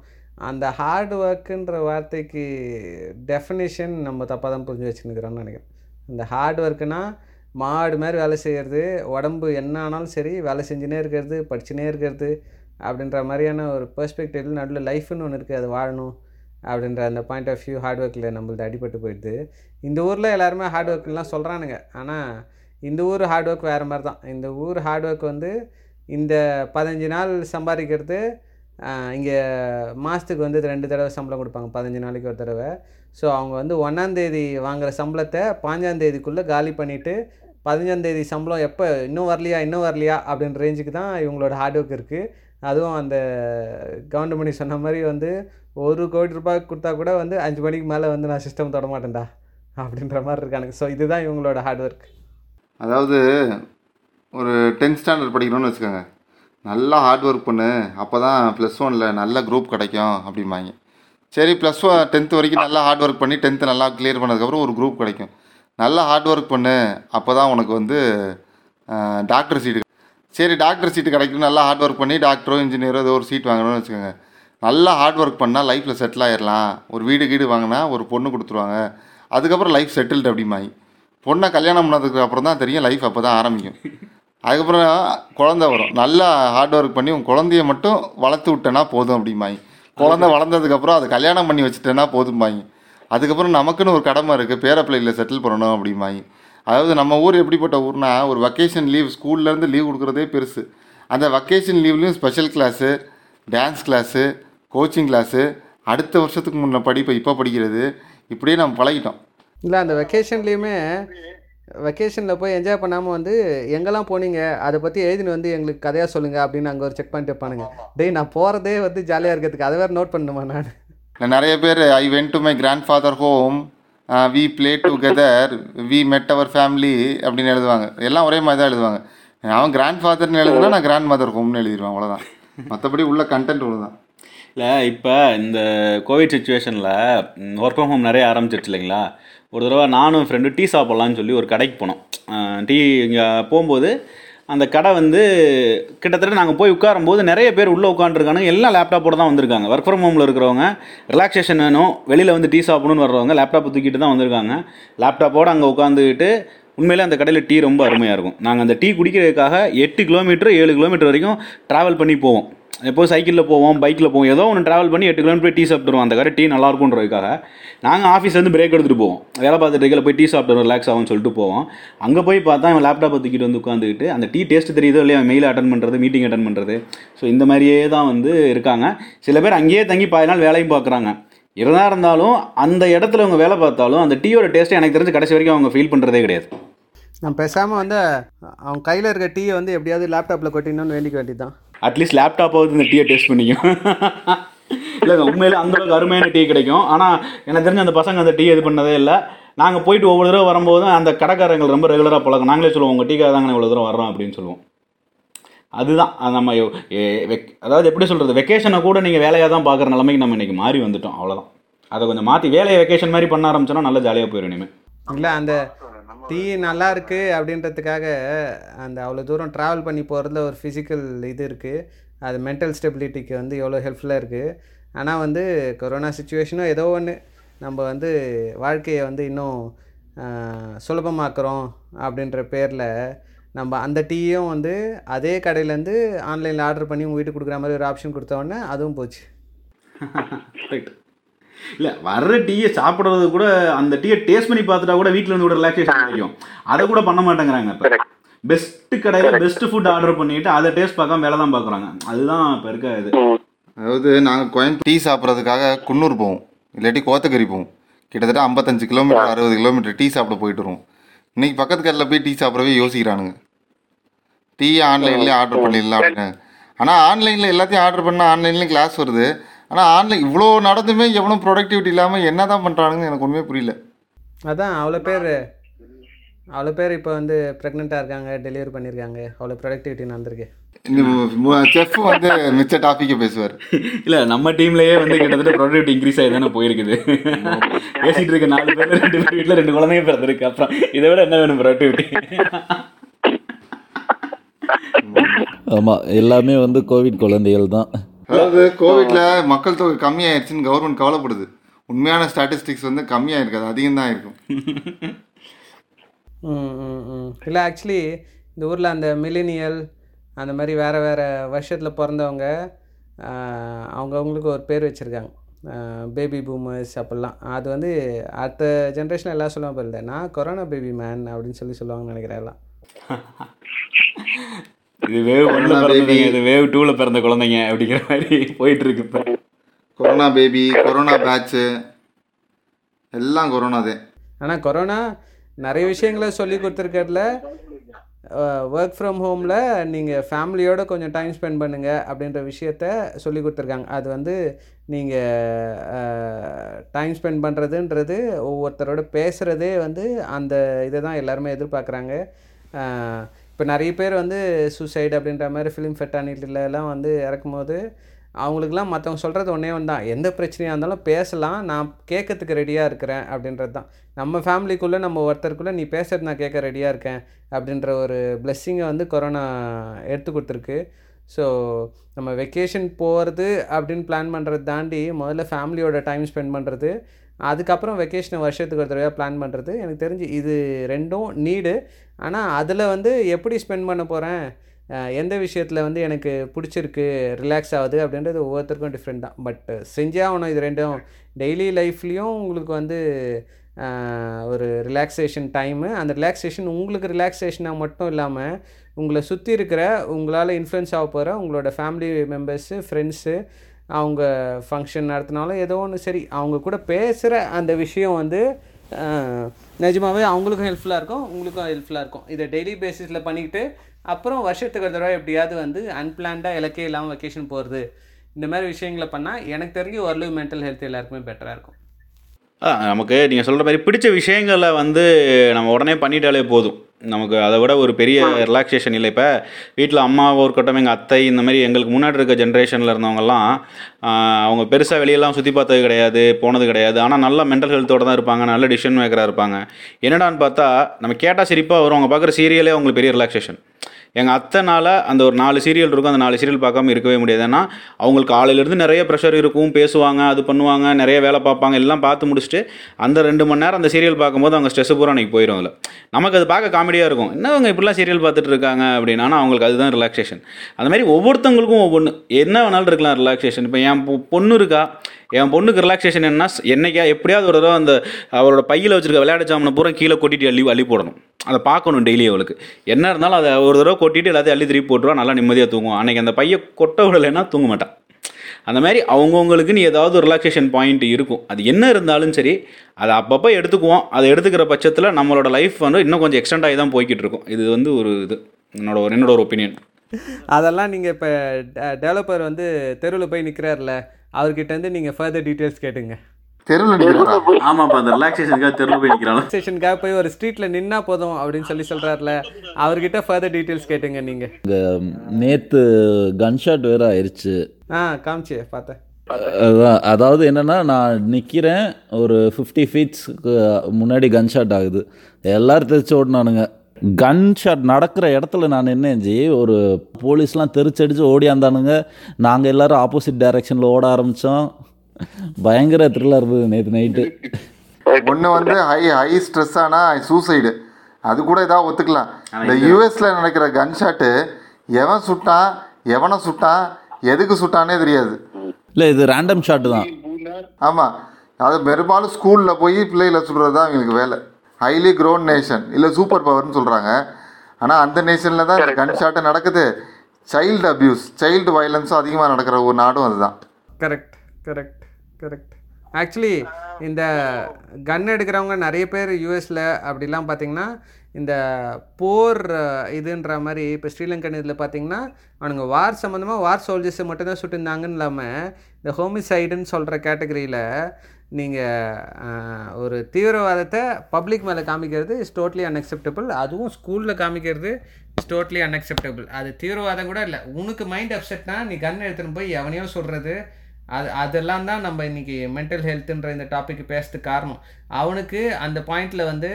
அந்த ஹார்ட் ஒர்க்குன்ற வார்த்தைக்கு டெஃபினேஷன் நம்ம தப்பாக தான் புரிஞ்சு வச்சுருக்கிறோம்னு நினைக்கிறேன். இந்த ஹார்ட் ஒர்க்குனா மாடு மாதிரி வேலை செய்கிறது உடம்பு என்ன ஆனாலும் சரி வேலை செஞ்சுனே இருக்கிறது படிச்சுனே இருக்கிறது அப்படின்ற மாதிரியான ஒரு பெர்ஸ்பெக்டிவ் நடுவில் லைஃப்னு ஒன்று இருக்குது அது வாழணும். அப்படின்ற அந்த பாயிண்ட் ஆஃப் வியூ ஹார்ட் ஒர்க்கில் நம்மளது அடிபட்டு போயிடுது. இந்த ஊரில் எல்லாருமே ஹார்ட் ஒர்க்லாம் சொல்கிறானுங்க ஆனால் இந்த ஊர் ஹார்ட் ஒர்க் வேறு மாதிரி தான் இந்த ஊர் ஹார்ட் ஒர்க் வந்து இந்த பதினஞ்சு நாள் சம்பாதிக்கிறது இங்கே மாதத்துக்கு வந்து ரெண்டு தடவை சம்பளம் கொடுப்பாங்க. பதினஞ்சு நாளைக்கு ஒரு தடவை. ஸோ அவங்க வந்து ஒன்றாந்தேதி வாங்குகிற சம்பளத்தை பாஞ்சாந்தேதிக்குள்ளே காலி பண்ணிவிட்டு பதினஞ்சாந்தேதி சம்பளம் எப்போ இன்னும் வரலையா இன்னும் வரலையா அப்படின்ற ரேஞ்சுக்கு தான் இவங்களோட ஹார்ட் ஒர்க் இருக்குது அதுவும் அந்த கவுண்டமணி சொன்ன மாதிரி வந்து ஒரு கோடி ரூபாய் கொடுத்தா கூட வந்து அஞ்சு மணிக்கு மேலே வந்து நான் சிஸ்டம் தொட மாட்டேன்டா அப்படின்ற மாதிரி இருக்கானுங்க. ஸோ இதுதான் இவங்களோட ஹார்ட் ஒர்க் அதாவது ஒரு டென்த் ஸ்டாண்டர்ட் படிக்கணும்னு வச்சுக்கோங்க. நல்லா ஹார்ட் ஒர்க் பண்ணு. அப்போ தான் ப்ளஸ் ஒனில் நல்ல குரூப் கிடைக்கும் அப்படிம்பாங்க. சரி ப்ளஸ் ஒன் டென்த்து வரைக்கும் நல்லா ஹார்ட் ஒர்க் பண்ணி டென்த்து நல்லா கிளியர் பண்ணதுக்கப்புறம் ஒரு குரூப் கிடைக்கும். நல்லா ஹார்ட் ஒர்க் பண்ணு. அப்போ தான் உனக்கு வந்து டாக்டர் சீட்டு சரி டாக்டர் சீட்டு கிடைக்கும் நல்லா ஹார்ட் ஒர்க் பண்ணி டாக்டரோ இன்ஜினியரோ ஏதோ ஒரு சீட் வாங்கணும்னு வச்சுக்கோங்க. நல்லா ஹார்ட் ஒர்க் பண்ணால் லைஃப்பில் செட்டில் ஆயிடலாம் ஒரு வீடு கீடு வாங்கினா ஒரு பொண்ணு கொடுத்துருவாங்க. அதுக்கப்புறம் லைஃப் செட்டில்டு அப்படிமாயி பொண்ணை கல்யாணம் பண்ணதுக்கு அப்புறம் தான் தெரியும் லைஃப் அப்போ தான் ஆரம்பிக்கும். அதுக்கப்புறம் குழந்த வரும். நல்லா ஹார்ட் ஒர்க் பண்ணி உன் குழந்தைய மட்டும் வளர்த்து விட்டேன்னா போதும் அப்படிமாயி குழந்த வளர்ந்ததுக்கப்புறம் அதை கல்யாணம் பண்ணி வச்சுட்டேன்னா போதும்பாய் அதுக்கப்புறம் நமக்குன்னு ஒரு கடமை இருக்குது பேர பிள்ளைகளை செட்டில் பண்ணணும் அப்படிம்பாங்க. அதாவது நம்ம ஊர் எப்படிப்பட்ட ஊர்னா ஒரு வக்கேஷன் லீவ் ஸ்கூல்லேருந்து லீவ் கொடுக்குறதே பெருசு. அந்த vacation லீவ்லேயும் special class dance class coaching class அடுத்த வருஷத்துக்கு முன்ன படிப்பை இப்போ படிக்கிறது. இப்படியே நம்ம பழகிட்டோம். இல்லை அந்த வெக்கேஷன்லேயுமே வெக்கேஷனில் போய் என்ஜாய் பண்ணாமல் வந்து எங்கெல்லாம் போனீங்க? அதை பற்றி எழுதின்னு வந்து எங்களுக்கு கதையாக சொல்லுங்கள் அப்படின்னு அங்கே ஒரு செக் பண்ணிட்டு வைப்பானுங்க டேய் நான் போகிறதே வந்து ஜாலியாக இருக்கிறதுக்கு அதை வேறு நோட் பண்ணணுமா நான்? நிறைய பேர் I went to my grandfather home we play together we met our family அப்படின்னு எழுதுவாங்க. எல்லாம் ஒரே மாதிரி தான் எழுதுவாங்க. அவன் கிராண்ட் ஃபாதர்னு எழுதுனா நான் கிராண்ட் மதர் ஹோம்னு எழுதிடுவான் அவ்வளோதான் மற்றபடி உள்ள கண்டென்ட் ஒன்று தான் இல்லை இப்போ இந்த கோவிட் சுச்சுவேஷனில் ஒர்க் ஃப்ரம் ஹோம் நிறைய ஆரம்பிச்சிருச்சு இல்லைங்களா? ஒரு தடவை நானும் ஃப்ரெண்டு டீ சாப்பிட்லான்னு சொல்லி ஒரு கடைக்கு போனோம். டீ இங்கே போகும்போது அந்த கடை வந்து கிட்டத்தட்ட நாங்கள் போய் உட்காரும்போது நிறைய பேர் உள்ளே உட்காந்துருக்கானுங்க எல்லாம் லேப்டாப்போட தான் வந்திருக்காங்க. ஒர்க் ஃப்ரம் ஹோமில் இருக்கிறவங்க ரிலாக்ஸேஷன் வேணும் வெளியில் வந்து டீ சாப்பிடணும்னு வர்றவங்க லேப்டாப்பை தூக்கிட்டு தான் வந்திருக்காங்க. லேப்டாப்போடு அங்கே உட்காந்துக்கிட்டு உண்மையிலே அந்த கடையில் டீ ரொம்ப அருமையாக இருக்கும். நாங்கள் அந்த டீ குடிக்கிறதுக்காக எட்டு கிலோமீட்டர் ஏழு கிலோமீட்டர் வரைக்கும் ட்ராவல் பண்ணி போவோம். எப்போ சைக்கிளில் போவோம் பைக்கில் போவோம் ஏதோ ஒன்று ட்ராவல் பண்ணி எட்டு கிலோமீட்டர் போய் டீ சாப்பிட்டுருவோம். அந்த கடை டீ நல்லா இருக்கும்ன்றதுக்காக நாங்கள் ஆஃபீஸ்லேருந்து பிரேக் எடுத்துகிட்டு போவோம். வேலை பார்த்துட்டு இருக்கையில போய் டீ சாப்பிட்டு ரிலாக்ஸ் ஆகும்னு சொல்லிட்டு போவோம். அங்கே போய் பார்த்தா அவன் லேப்டாப்பை தூக்கிட்டு வந்து உட்காந்துக்கிட்டு அந்த டீ டேஸ்ட் தெரியுதோ இல்லையா மெயில் அட்டன் பண்ணுறது மீட்டிங் அட்டன் பண்ணுறது ஸோ இந்த மாதிரியே தான் வந்து இருக்காங்க. சில பேர் அங்கேயே தங்கி பாதி நாள் வேலையும் பார்க்குறாங்க. இருந்தா இருந்தாலும் அந்த இடத்துல அவங்க வேலை பார்த்தாலும் அந்த டீயோட டேஸ்ட்டை எனக்கு தெரிஞ்சு கடைசி வரைக்கும் அவங்க ஃபீல் பண்ணுறதே கிடையாது. நான் பேசாமல் வந்து அவன் கையில் இருக்க டீயை வந்து எப்படியாவது லேப்டாப்பில் கொட்டினோன்னு வேண்டிக்க வேண்டியதுதான். அட்லீஸ்ட் லேப்டாப்பாவது இந்த டீயை டேஸ்ட் பண்ணிக்கும் இல்லைங்க உண்மையிலே அந்தளவுக்கு அருமையான டீ கிடைக்கும். ஆனால் எனக்கு தெரிஞ்ச அந்த பசங்க அந்த டீ இது பண்ணதே இல்லை. நாங்கள் போயிட்டு ஒவ்வொரு தடவை வரும்போதும் அந்த கடைக்காரங்கள் ரொம்ப ரெகுலராக பழக்கம். நாங்களே சொல்லுவோம் உங்கள் டீக்காக தாங்க இவ்வளோ தூரம் வர்றோம்? அப்படின்னு சொல்லுவோம். அதுதான். அது நம்ம வெக்- அதாவது எப்படி சொல்கிறது வெக்கேஷனை கூட நீங்கள் வேலையாக தான் பார்க்குற நிலைமைக்கு நம்ம இன்றைக்கி மாறி வந்துட்டோம். அவ்வளோதான் அதை கொஞ்சம் மாற்றி வேலையை வெக்கேஷன் மாதிரி பண்ண ஆரம்பிச்சோன்னா நல்லா ஜாலியாக போயிடும் இனிமேல் இல்லை அந்த டீ நல்லா இருக்கு அப்படின்றதுக்காக அந்த அவ்வளோ தூரம் ட்ராவல் பண்ணி போகிறதுல ஒரு ஃபிசிக்கல் இது இருக்குது அது மென்டல் ஸ்டெபிலிட்டிக்கு வந்து எவ்வளோ ஹெல்ப்ஃபுல்லாக இருக்குது ஆனால் வந்து கொரோனா சுச்சுவேஷனும் ஏதோ ஒன்று நம்ம வந்து வாழ்க்கையை வந்து இன்னும் சுலபமாக்குறோம் அப்படின்ற பேரில் நம்ம அந்த டீயும் வந்து அதே கடையிலேருந்து ஆன்லைனில் ஆர்டர் பண்ணி உங்கள் வீட்டுக்கு கொடுக்குற மாதிரி ஒரு ஆப்ஷன் கொடுத்த உடனே அதுவும் போச்சு. ரைட் இல்லை வர்ற டீயை சாப்பிட்றது கூட அந்த டீயை டேஸ்ட் பண்ணி பார்த்துட்டா கூட வீட்டில் இருந்து கூட ரிலாக்ஸேஷன் கிடைக்கும். அதை கூட பண்ண மாட்டேங்கிறாங்க இப்போ. பெஸ்ட் கடையில் பெஸ்ட் ஃபுட் ஆர்டர் பண்ணிட்டு அதை டேஸ்ட் பார்க்காம வேலை தான் பார்க்குறாங்க. அதுதான் இப்போ இருக்க இது. அதாவது நாங்கள் கோயம்புத்தூர் டீ சாப்பிட்றதுக்காக குன்னூர் போவோம். இல்லாட்டி கோத்தகிரி போவோம். கிட்டத்தட்ட ஐம்பத்தஞ்சு கிலோமீட்டர் அறுபது கிலோமீட்டர் டீ சாப்பிட போயிட்டு வருவோம். இன்னைக்கு பக்கத்து கடையில் போய் டீ சாப்பிடவே யோசிக்கிறானுங்க. டீ ஆன்லைன்லேயே ஆர்டர் பண்ணிடலாம் அப்படின்னு. ஆனால் ஆன்லைனில் எல்லாத்தையும் ஆர்டர் பண்ணால் ஆன்லைன்லேயும் கிளாஸ் வருது. ஆனால் ஆன்லைன் இவ்வளோ நடந்துமே எவனும் ப்ரொடக்டிவிட்டி இல்லாமல் என்ன தான் பண்ணுறானுங்கன்னு எனக்கு ஒன்றுமே புரியல. அதான் அவ்வளோ பேர் அவ்வளோ பேர் இப்போ வந்து ப்ரெக்னெண்ட்டாக இருக்காங்க டெலிவரி பண்ணியிருக்காங்க அவ்வளோ ப்ரொடக்டிவிட்டி நடந்திருக்கு. செஃப் வந்து மிச்ச டாப்பிக்கை பேசுவார். இல்லை நம்ம டீம்லயே வந்து கிட்டத்தட்ட ப்ரொடக்டிவிட்டி இன்க்ரீஸ் ஆகி தானே போயிருக்குது. பேசிட்டு இருக்க நாலு பேர் ரெண்டு பேர் வீட்டில் ரெண்டு குழந்தைங்க பிறந்திருக்கு. அப்புறம் இதை விட என்ன வேணும் ப்ரொடக்டிவிட்டி ஆமாம் எல்லாமே வந்து கோவிட் குழந்தைகள் தான். அதாவது கோவிட்ல மக்கள் தொகை கம்மியாயிருச்சுன்னு கவர்மெண்ட் கவலைப்படுது. உண்மையான ஸ்டாட்டிஸ்டிக்ஸ் வந்து கம்மியாக இருக்காது அதிகம் தான் இருக்கும் இல்லை ஆக்சுவலி இந்த ஊரில் அந்த மில்லினியல் அந்த மாதிரி வேறு வேறு வருஷத்தில் பிறந்தவங்க அவங்கவங்களுக்கு ஒரு பேர் வச்சுருக்காங்க. பேபி பூமர்ஸ் அப்படிலாம். அது வந்து அடுத்த ஜென்ரேஷனில் எல்லாம் சொல்லுவாங்க போல நான் கொரோனா பேபி மேன் அப்படின்னு சொல்லி சொல்லுவாங்கன்னு நினைக்கிறேன் எல்லாம். இது வேவ் ஒன்ல Corona பிறந்ததுங்க. இது வேவ் டூல பிறந்த குழந்தைங்க அப்படிங்கிற மாதிரி போயிட்டு இருக்கு இப்போ. கொரோனா பேபி கொரோனா பேட்ச்சு எல்லாம் கொரோனா தான். ஆனால் கொரோனா நிறைய விஷயங்களை சொல்லி கொடுத்துருக்கறதுல ஒர்க் ஃப்ரம் ஹோமில் நீங்கள் ஃபேமிலியோட கொஞ்சம் டைம் ஸ்பெண்ட் பண்ணுங்கள் அப்படின்ற விஷயத்த சொல்லி கொடுத்துருக்காங்க. அது வந்து நீங்கள் டைம் ஸ்பெண்ட் பண்ணுறதுன்றது ஒவ்வொருத்தரோட பேசுகிறதே வந்து அந்த இதை தான் எல்லாருமே எதிர்பார்க்குறாங்க. இப்போ நிறைய பேர் வந்து சூசைடு அப்படின்ற மாதிரி ஃபிலிம் ஃபெட்டானிட்டிலலாம் வந்து இறக்கும்போது அவங்களுக்குலாம் மற்றவங்க சொல்கிறது ஒன்றே ஒன்று தான். எந்த பிரச்சனையாக இருந்தாலும் பேசலாம் நான் கேட்கறதுக்கு ரெடியாக இருக்கிறேன் அப்படின்றது தான். நம்ம ஃபேமிலிக்குள்ளே நம்ம ஒருத்தருக்குள்ளே நீ பேசுறது நான் கேட்க ரெடியாக இருக்கேன் அப்படின்ற ஒரு பிளெஸ்ஸிங்கை வந்து கொரோனா எடுத்து கொடுத்துருக்கு. ஸோ நம்ம வெக்கேஷன் போகிறது அப்படின்னு பிளான் பண்ணுறது தாண்டி முதல்ல ஃபேமிலியோட டைம் ஸ்பெண்ட் பண்ணுறது அதுக்கப்புறம் வெக்கேஷனை வருஷத்துக்கு ஒரு தடவையாக பிளான் பண்ணுறது எனக்கு தெரிஞ்சு இது ரெண்டும் நீடு. ஆனால் அதில் வந்து எப்படி ஸ்பெண்ட் பண்ண போகிறேன் எந்த விஷயத்தில் வந்து எனக்கு பிடிச்சிருக்கு ரிலாக்ஸ் ஆகுது அப்படின்றது ஒவ்வொருத்தருக்கும் டிஃப்ரெண்ட் தான். பட் செஞ்சே ஆகணும் இது ரெண்டும். டெய்லி லைஃப்லேயும் உங்களுக்கு வந்து ஒரு ரிலாக்ஸேஷன் டைமு அந்த ரிலாக்ஸேஷன் உங்களுக்கு ரிலாக்ஸேஷனாக மட்டும் இல்லாமல் உங்களை சுற்றி இருக்கிற உங்களால் இன்ஃப்ளூயன்ஸ் ஆக போகிற உங்களோட ஃபேமிலி மெம்பர்ஸு ஃப்ரெண்ட்ஸு அவங்க ஃபங்க்ஷன் நடத்தினாலும் ஏதோ ஒன்று சரி அவங்க கூட பேசுகிற அந்த விஷயம் வந்து நிஜமாகவே நிஜமாவே அவங்களுக்கும் ஹெல்ப்ஃபுல்லாக இருக்கும் உங்களுக்கும் ஹெல்ப்ஃபுல்லாக இருக்கும். இதை டெய்லி பேசிஸில் பண்ணிக்கிட்டு அப்புறம் வருஷத்துக்கு ஒரு தடவை எப்படியாவது வந்து அன்பிளான்டாக இலக்கே இல்லாமல் வெக்கேஷன் போகிறது இந்த மாதிரி விஷயங்களை பண்ணால் எனக்கு தெரிஞ்சு ஓரளவு மென்டல் ஹெல்த் எல்லாருக்குமே பெட்டராக இருக்கும். நமக்கு நீங்கள் சொல்கிற மாதிரி பிடிச்ச விஷயங்களை வந்து நம்ம உடனே பண்ணிட்டாலே போதும். நமக்கு அதை விட ஒரு பெரிய ரிலாக்ஸேஷன் இல்லை. இப்போ வீட்டில் அம்மாவோ இருக்கட்டும் எங்கள் அத்தை இந்த மாதிரி எங்களுக்கு முன்னாடி இருக்க ஜென்ரேஷனில் இருந்தவங்கலாம் அவங்க பெருசாக வெளியெல்லாம் சுற்றி பார்த்தது கிடையாது போனது கிடையாது. ஆனால் நல்ல மென்டல் ஹெல்த்தோட தான் இருப்பாங்க நல்ல டிசிஷன் மேக்கராக இருப்பாங்க. என்னடான்னு பார்த்தா நம்ம கேட்டால் சிரிப்பாக வரும். அவங்க பார்க்குற சீரியலே அவங்களுக்கு பெரிய ரிலாக்ஸேஷன் எங்கள் அத்தைனால் அந்த ஒரு நாலு சீரியல் இருக்கும் அந்த நாலு சீரியல் பார்க்காம இருக்கவே முடியாது. ஏன்னா அவங்களுக்கு காலையிலேருந்து நிறைய ப்ரெஷர் இருக்கும் பேசுவாங்க அது பண்ணுவாங்க நிறைய வேலை பார்ப்பாங்க எல்லாம் பார்த்து முடிச்சுட்டு அந்த ரெண்டு மணி நேரம் அந்த சீரியல் பார்க்கும்போது அவங்க ஸ்ட்ரெஸ் பூரா அன்றைக்கி போயிடும் அதில். நமக்கு அது பார்க்க காமெடியாக இருக்கும். என்ன அவங்க இப்படிலாம் சீரியல் பார்த்துட்டு இருக்காங்க அப்படின்னா? அவங்களுக்கு அதுதான் ரிலாக்ஸேஷன் அந்த மாதிரி ஒவ்வொருத்தவங்களுக்கும் ஒவ்வொன்று என்ன வேணாலும் இருக்கலாம் ரிலாக்ஸேஷன் இப்போ என் பொண்ணு இருக்கா என் பொண்ணுக்கு ரிலாக்ஸேஷன் என்ன என்னைக்கா எப்படியாவது ஒரு தடவை அந்த அவரோட பையில் வச்சிருக்க விளையாட சாமனை பூரா கீழே கொட்டிட்டு அள்ளி அள்ளி போடணும். அதை பார்க்கணும் டெய்லி அவளுக்கு. என்ன இருந்தாலும் அதை ஒரு தடவை கொட்டிட்டு எல்லாத்தையும் அள்ளி திருப்பி போட்டுருவா நல்லா நிம்மதியாக தூங்குவோம் அன்னைக்கு அந்த பையன் கொட்ட விடலைன்னா தூங்க மாட்டான். அந்த மாதிரி அவங்கவுங்களுக்குன்னு ஏதாவது ஒரு ரிலாக்ஸேஷன் பாயிண்ட் இருக்கும். அது என்ன இருந்தாலும் சரி அதை அப்பப்போ எடுத்துக்குவோம். அதை எடுத்துக்கிற பட்சத்தில் நம்மளோட லைஃப் வந்து இன்னும் கொஞ்சம் எக்ஸ்டெண்ட் ஆகி தான் போய்கிட்டு இருக்கும். இது வந்து ஒரு இது. என்னோட என்னோட ஒரு ஒப்பீனியன் அதெல்லாம் நீங்கள் இப்போ டெவலப்பர் வந்து தெருவில் போய் நிற்கிறாருல அவர்கிட்ட இருந்து நீங்கள் ஃபர்தர் டீட்டெயில்ஸ் கேட்டுங்க. தெருவில் ஆமாப்பா அந்த ரிலாக்ஸேஷனுக்காக தெருவில் போய் ஒரு ஸ்ட்ரீட்டில் நின்னா போதும் அப்படின்னு சொல்லி சொல்கிறாருல அவர்கிட்ட ஃபர்தர் டீட்டெயில்ஸ் கேட்டுங்க நீங்கள் நேற்று கன்ஷாட் வேறு ஆயிடுச்சு ஆ காமிச்சு பார்த்தேன் அதான் அதாவது என்னென்னா நான் நிற்கிறேன் ஒரு ஃபிஃப்டி ஃபீட்ஸ்க்கு முன்னாடி கன் ஷாட் ஆகுது. எல்லாரும் தெரிச்சு ஓடினானுங்க. கன் ஷாட் நடக்கிற இடத்துல நான் என்ன ஜி. ஒரு போலீஸ்லாம் தெரிச்சடிச்சு ஓடியாந்தானுங்க. நாங்கள் எல்லாரும் ஆப்போசிட் டைரெக்ஷனில் ஓட ஆரம்பித்தோம் பயங்கர த்ரில்லாக இருந்தது நேற்று நைட்டு ஒன்று வந்து ஹை ஹை ஸ்ட்ரெஸ் ஆனால் சூசைடு அது கூட ஏதாவது ஒத்துக்கலாம். இந்த யூஎஸ்ல நடக்கிற கன் ஷாட்டு எவன் சுட்டான் எவனை சுட்டான் எதுக்கு சுட்டானே தெரியாது. இல்லை இது ரேண்டம் ஷாட்டு தான். ஆமாம் அது பெரும்பாலும் ஸ்கூலில் போய் பிள்ளைகளை சுடுறது தான் எங்களுக்கு வேலை. ஹைலி க்ரோன் நேஷன் இல்லை சூப்பர் பவர்னு சொல்கிறாங்க ஆனால் அந்த நேஷனில் தான் கன் ஷாட்டு நடக்குது. சைல்டு அபியூஸ் சைல்டு வயலன்ஸும் அதிகமாக நடக்கிற ஒரு நாடும் அதுதான். கரெக்ட் கரெக்ட் கரெக்ட் ஆக்சுவலி இந்த கன் எடுக்கிறவங்க நிறைய பேர் யூஎஸில் அப்படிலாம் பார்த்தீங்கன்னா இந்த போர் இதுன்ற மாதிரி இப்போ ஸ்ரீலங்கன் இதில் பார்த்தீங்கன்னா அவனுங்க வார் சம்மந்தமாக வார் சோல்ஜர்ஸை மட்டும்தான் சுட்டுருந்தாங்கன்னு இல்லாமல் இந்த ஹோமிசைடுன்னு சொல்கிற கேட்டகரியில் நீங்கள் ஒரு தீவிரவாதத்தை பப்ளிக் மேலே காமிக்கிறது இஸ் டோட்லி அன்அக்செப்டபிள் அதுவும் ஸ்கூலில் காமிக்கிறது இஸ் டோட்லி அன்அக்செப்டபிள் அது தீவிரவாதம் கூட இல்லை. உனக்கு மைண்ட் அப்செட்னா நீ கன் எடுத்துன்னு போய் எவனையோ சொல்கிறது அது அதெல்லாம் தான் நம்ம இன்றைக்கி மென்டல் ஹெல்த்துன்ற இந்த டாபிக் பேசுறதுக்கு காரணம். அவனுக்கு அந்த பாயிண்டில் வந்து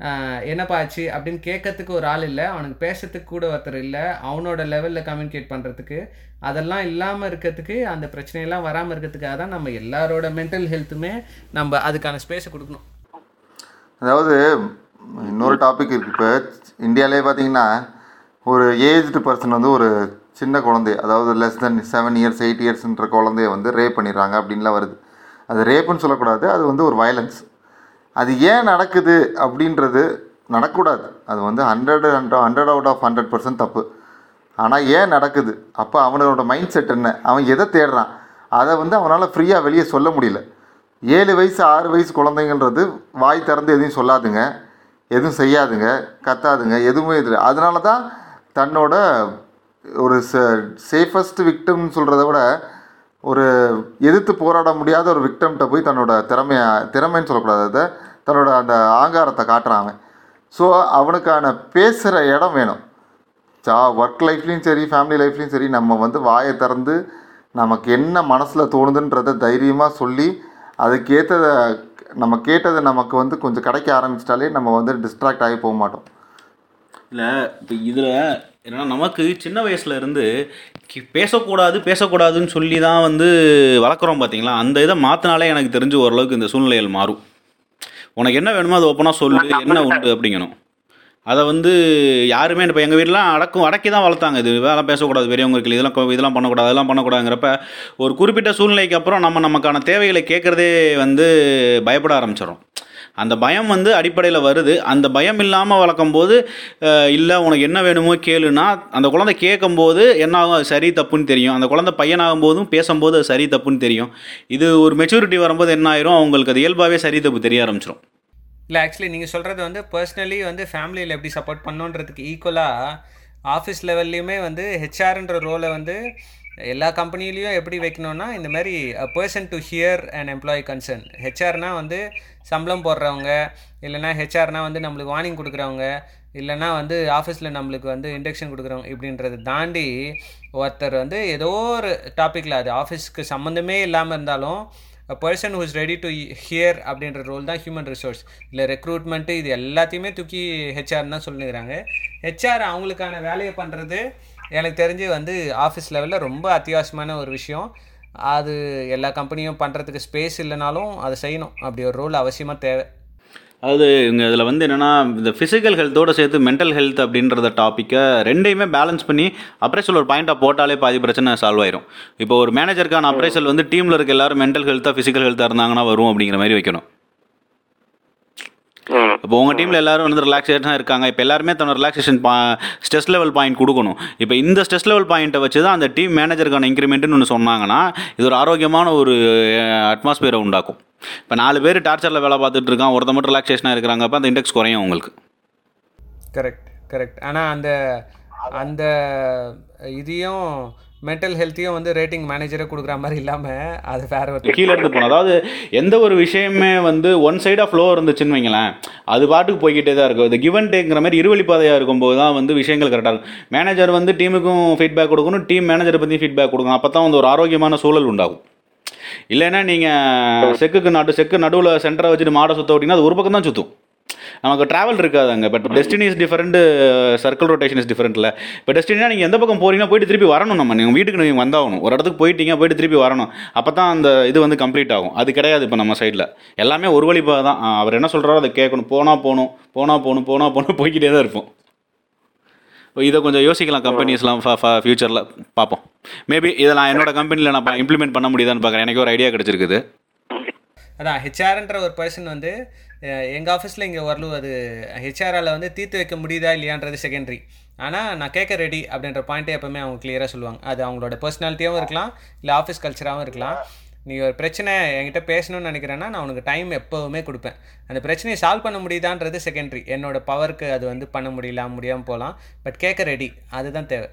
என்னப்பாச்சு என்னப்பா ஆச்சு அப்படின்னு கேட்கறதுக்கு ஒரு ஆள் இல்லை அவனுக்கு பேசுறதுக்கு கூட ஒருத்தர் இல்லை அவனோட லெவலில் கம்யூனிகேட் பண்ணுறதுக்கு அதெல்லாம் இல்லாமல் இருக்கிறதுக்கு அந்த பிரச்சனையெல்லாம் வராமல் இருக்கிறதுக்காக தான் நம்ம எல்லாரோட மென்டல் ஹெல்த்துமே நம்ம அதுக்கான ஸ்பேஸை கொடுக்கணும். அதாவது இன்னொரு டாபிக் இருக்குது இப்போ இந்தியாவிலே பார்த்தீங்கன்னா ஒரு ஏஜ்டு பர்சன் வந்து ஒரு சின்ன குழந்தை அதாவது less than seven years eight இயர்ஸ்ன்ற குழந்தைய வந்து ரேப் பண்ணிடுறாங்க அப்படின்லாம் வருது. அது ரேப்புன்னு சொல்லக்கூடாது அது வந்து ஒரு வயலன்ஸ் அது ஏன் நடக்குது அப்படின்றது நடக்கக்கூடாது. அது வந்து hundred hundred out of hundred percent தப்பு. ஆனால் ஏன் நடக்குது? அப்போ அவனோட மைண்ட் செட் என்ன? அவன் எதை தேடுறான்? அதை வந்து அவனால் ஃப்ரீயாக வெளியே சொல்ல முடியல. ஏழு வயசு ஆறு வயசு குழந்தைங்கன்றது வாய் திறந்து எதையும் சொல்லாதுங்க. எதுவும் செய்யாதுங்க. கத்தாதுங்க. எதுவுமே இது அதனால தான் தன்னோட ஒரு ச சேஃபஸ்ட் விக்டம்னு சொல்கிறத விட ஒரு எதிர்த்து போராட முடியாத ஒரு விக்டம்கிட்ட போய் தன்னோட திறமையை திறமைன்னு சொல்லக்கூடாது அதை தன்னோட அந்த ஆங்காரத்தை காட்டுறான் அவன். ஸோ அவனுக்கான பேசுகிற இடம் வேணும். ஜா ஒர்க் லைஃப்லேயும் சரி ஃபேமிலி லைஃப்லேயும் சரி நம்ம வந்து வாயை திறந்து நமக்கு என்ன மனசில் தோணுதுன்றதை தைரியமாக சொல்லி அதுக்கேற்றதை நம்ம கேட்டதை நமக்கு வந்து கொஞ்சம் கிடைக்க ஆரம்பிச்சிட்டாலே நம்ம வந்து டிஸ்ட்ராக்ட் ஆகி போக மாட்டோம். இல்லை இப்போ இதில் என்னன்னா நமக்கு சின்ன வயசுல இருந்து கி- பேசக்கூடாது பேசக்கூடாதுன்னு சொல்லி தான் வந்து வளர்க்குறோம் பார்த்தீங்களா அந்த இதை மாற்றினாலே எனக்கு தெரிஞ்சு ஓரளவுக்கு இந்த சூழ்நிலைகள் மாறும். உனக்கு என்ன வேணுமோ அது ஓப்பனாக சொல்லு என்ன உண்டு அப்படிங்கணும். அதை வந்து யாருமே இப்போ எங்கள் வீட்டிலாம் அடக்கும் அடக்கி தான் வளர்த்தாங்க. இது இதெல்லாம் பேசக்கூடாது பெரியவங்களுக்கு இதெல்லாம் இதெல்லாம் பண்ணக்கூடாது அதெல்லாம் பண்ணக்கூடாதுங்கிறப்ப ஒரு குறிப்பிட்ட சூழ்நிலைக்கு அப்புறம் நம்ம நமக்கான தேவைகளை கேட்குறதே வந்து பயப்பட ஆரம்பிச்சிடும் அந்த பயம் வந்து அடிப்படையில் வருது. அந்த பயம் இல்லாமல் வளர்க்கும் போது இல்லை உனக்கு என்ன வேணுமோ கேளுனா அந்த குழந்தை கேட்கும்போது என்ன ஆகும்? அது சரி தப்புன்னு தெரியும். அந்த குழந்தை பையனாகும் போதும் பேசும்போது அது சரி தப்புன்னு தெரியும். இது ஒரு மெச்சூரிட்டி வரும்போது என்ன ஆயிரும்? அவங்களுக்கு அது இயல்பாகவே சரி தப்பு தெரிய ஆரம்பிச்சிடும் இல்லை ஆக்சுவலி நீங்கள் சொல்கிறது வந்து பர்சனலி வந்து ஃபேமிலியில் எப்படி சப்போர்ட் பண்ணணுன்றதுக்கு ஈக்குவலாக ஆஃபீஸ் லெவல்லையுமே வந்து ஹெச்ஆர்ன்ற ரோலை வந்து எல்லா கம்பெனிலையும் எப்படி வைக்கணும்னா இந்த மாதிரி person to hear and employee concern ஹெச்ஆர்னால் வந்து சம்பளம் போடுறவங்க இல்லைன்னா ஹெச்ஆர்னால் வந்து நம்மளுக்கு வார்னிங் கொடுக்குறவங்க இல்லைன்னா வந்து ஆஃபீஸில் நம்மளுக்கு வந்து இண்டக்ஷன் கொடுக்குறவங்க இப்படின்றத தாண்டி ஒருத்தர் வந்து ஏதோ ஒரு டாப்பிக்கில் அது ஆஃபீஸ்க்கு சம்மந்தமே இல்லாமல் இருந்தாலும் person who's ready to hear அப்படின்ற ரோல் தான் ஹியூமன் ரிசோர்ஸ் இல்லை ரெக்ரூட்மெண்ட்டு இது எல்லாத்தையுமே தூக்கி ஹெச்ஆர் தான் சொல்லிக்கிறாங்க ஹெச்ஆர் அவங்களுக்கான வேலையை பண்ணுறது எனக்கு தெரிஞ்சு வந்து ஆஃபீஸ் லெவலில் ரொம்ப அத்தியாவசியமான ஒரு விஷயம். அது எல்லா கம்பெனியும் பண்ணுறதுக்கு ஸ்பேஸ் இல்லைனாலும் அதை செய்யணும். அப்படி ஒரு ரோல் அவசியமாக தேவை. அதாவது இங்கே இதில் வந்து என்னென்னா இந்த ஃபிசிக்கல் ஹெல்த்தோடு சேர்த்து மென்டல் ஹெல்த் அப்படின்றத டாப்பிக்கை ரெண்டையுமே பேலன்ஸ் பண்ணி அப்ரேசல் ஒரு பாயிண்ட்டாக போட்டாலே பாதி பிரச்சனை சால்வ் ஆயிரும். இப்போ ஒரு மேனேஜருக்கான அப்ரேசல் வந்து டீமில் இருக்க எல்லாரும் மென்டல் ஹெல்த்தாக ஃபிசிக்கல் ஹெல்த்தாக இருந்தாங்கன்னா வரும் அப்படிங்கிற மாதிரி வைக்கணும். இப்போ உங்கள் டீமில் எல்லாரும் வந்து ரிலாக்ஸேஷனாக இருக்காங்க. இப்போ எல்லாருமே தன்னோட ரிலாக்ஸேஷன் பா ஸ்ட்ரெஸ் லெவல் பாயிண்ட் கொடுக்கணும். இப்போ இந்த ஸ்ட்ரெஸ் லெவல் பாயிண்ட்டை வச்சு தான் அந்த டீம் மேனேஜருக்கான இன்க்ரிமெண்ட்னு ஒன்று சொன்னாங்கன்னா இது ஒரு ஆரோக்கியமான ஒரு அட்மாஸ்பியரை உண்டாக்கும். இப்போ நாலு பேர் டார்ச்சரில் வேலை பார்த்துட்டு இருக்கான் ஒருத்த மட்டும் ரிலாக்ஸேஷனாக இருக்கிறாங்க. அப்போ அந்த இண்டெக்ஸ் குறையும் உங்களுக்கு. கரெக்ட் கரெக்ட் ஆனால் அந்த அந்த இதையும் மென்டல் ஹெல்த்தையும் வந்து ரேட்டிங் மேனேஜரே கொடுக்குற மாதிரி இல்லாமல் அது வேற ஒரு கீழே இருந்து போகணும் அதாவது எந்த ஒரு விஷயமே வந்து ஒன் சைட் ஆஃப் ஃப்ளோ இருந்துச்சுன்னு வைங்களேன் அது பாட்டுக்கு போய்கிட்டே தான் இருக்கும். இது கிவன் டேக்குங்கிற மாதிரி இருவழிப்பாதையாக இருக்கும்போது தான் வந்து விஷயங்கள் கரெக்டாக இருக்கும். மேனேஜர் வந்து டீமுக்கும் ஃபீட்பேக் கொடுக்கணும் டீம் மேனேஜரை பற்றி ஃபீட்பேக் கொடுக்கணும். அப்போ தான் வந்து ஒரு ஆரோக்கியமான சூழல் உண்டாகும். இல்லைன்னா நீங்கள் செக்குக்கு நடு செக்கு நடுவில் சென்டரை வச்சுட்டு மாடை சுற்ற அப்படின்னா அது ஒரு பக்கம் தான் சுற்றும் நமக்கு ட்ராவல் இருக்காது அங்கே but destiny is different circle rotation is டிஃபரெண்ட்ல இப்போ டெஸ்டினா நீங்கள் எந்த பக்கம் போறீங்கன்னா போயிட்டு திருப்பி வரணும் நம்ம. நீங்கள் வீட்டுக்கு நீங்கள் வந்தாகணும். ஒரு இடத்துக்கு போயிட்டீங்க போயிட்டு திருப்பி வரணும். அப்போ தான் அந்த இது வந்து கம்ப்ளீட் ஆகும். அது கிடையாது இப்போ நம்ம சைடில் எல்லாமே ஒரு வழிப்பாக தான். அவர் என்ன சொல்கிறாரோ அதை கேட்கணும். போனால் போகணும் போனால் போகணும் போனால் போகணும் போய்க்கிட்டே தான் இருப்போம். இதை கொஞ்சம் யோசிக்கலாம் கம்பெனிஸ்லாம் ஃபியூச்சரில் பார்ப்போம். மேபி இதை நான் என்னோட கம்பெனியில் நான் இம்ப்ளிமெண்ட் பண்ண முடியுதான்னு பார்க்குறேன். எனக்கு ஒரு ஐடியா கிடச்சிருக்குது. அதான் ஹெச்ஆர்ன்ற ஒரு பர்சன் வந்து எங்கள் ஆஃபீஸில் இங்கே வரலும் அது ஹெச்ஆரால் வந்து தீர்த்து வைக்க முடியுதா இல்லையான்றது செகண்டரி ஆனால் நான் கேட்க ரெடி அப்படின்ற பாயிண்ட்டே எப்பவுமே அவங்க கிளியராக சொல்லுவாங்க. அது அவங்களோட பர்சனாலிட்டியாகவும் இருக்கலாம் இல்லை ஆஃபீஸ் கல்ச்சராகவும் இருக்கலாம். நீ ஒரு பிரச்சனை என்கிட்ட பேசணும்னு நினைக்கிறேன்னா நான் உனக்கு டைம் எப்போவுமே கொடுப்பேன். அந்த பிரச்சனையை சால்வ் பண்ண முடியுதான்றது செகண்டரி என்னோட பவருக்கு அது வந்து பண்ண முடியலாம் முடியாமல் போகலாம். பட் கேட்க ரெடி அதுதான் தேவை.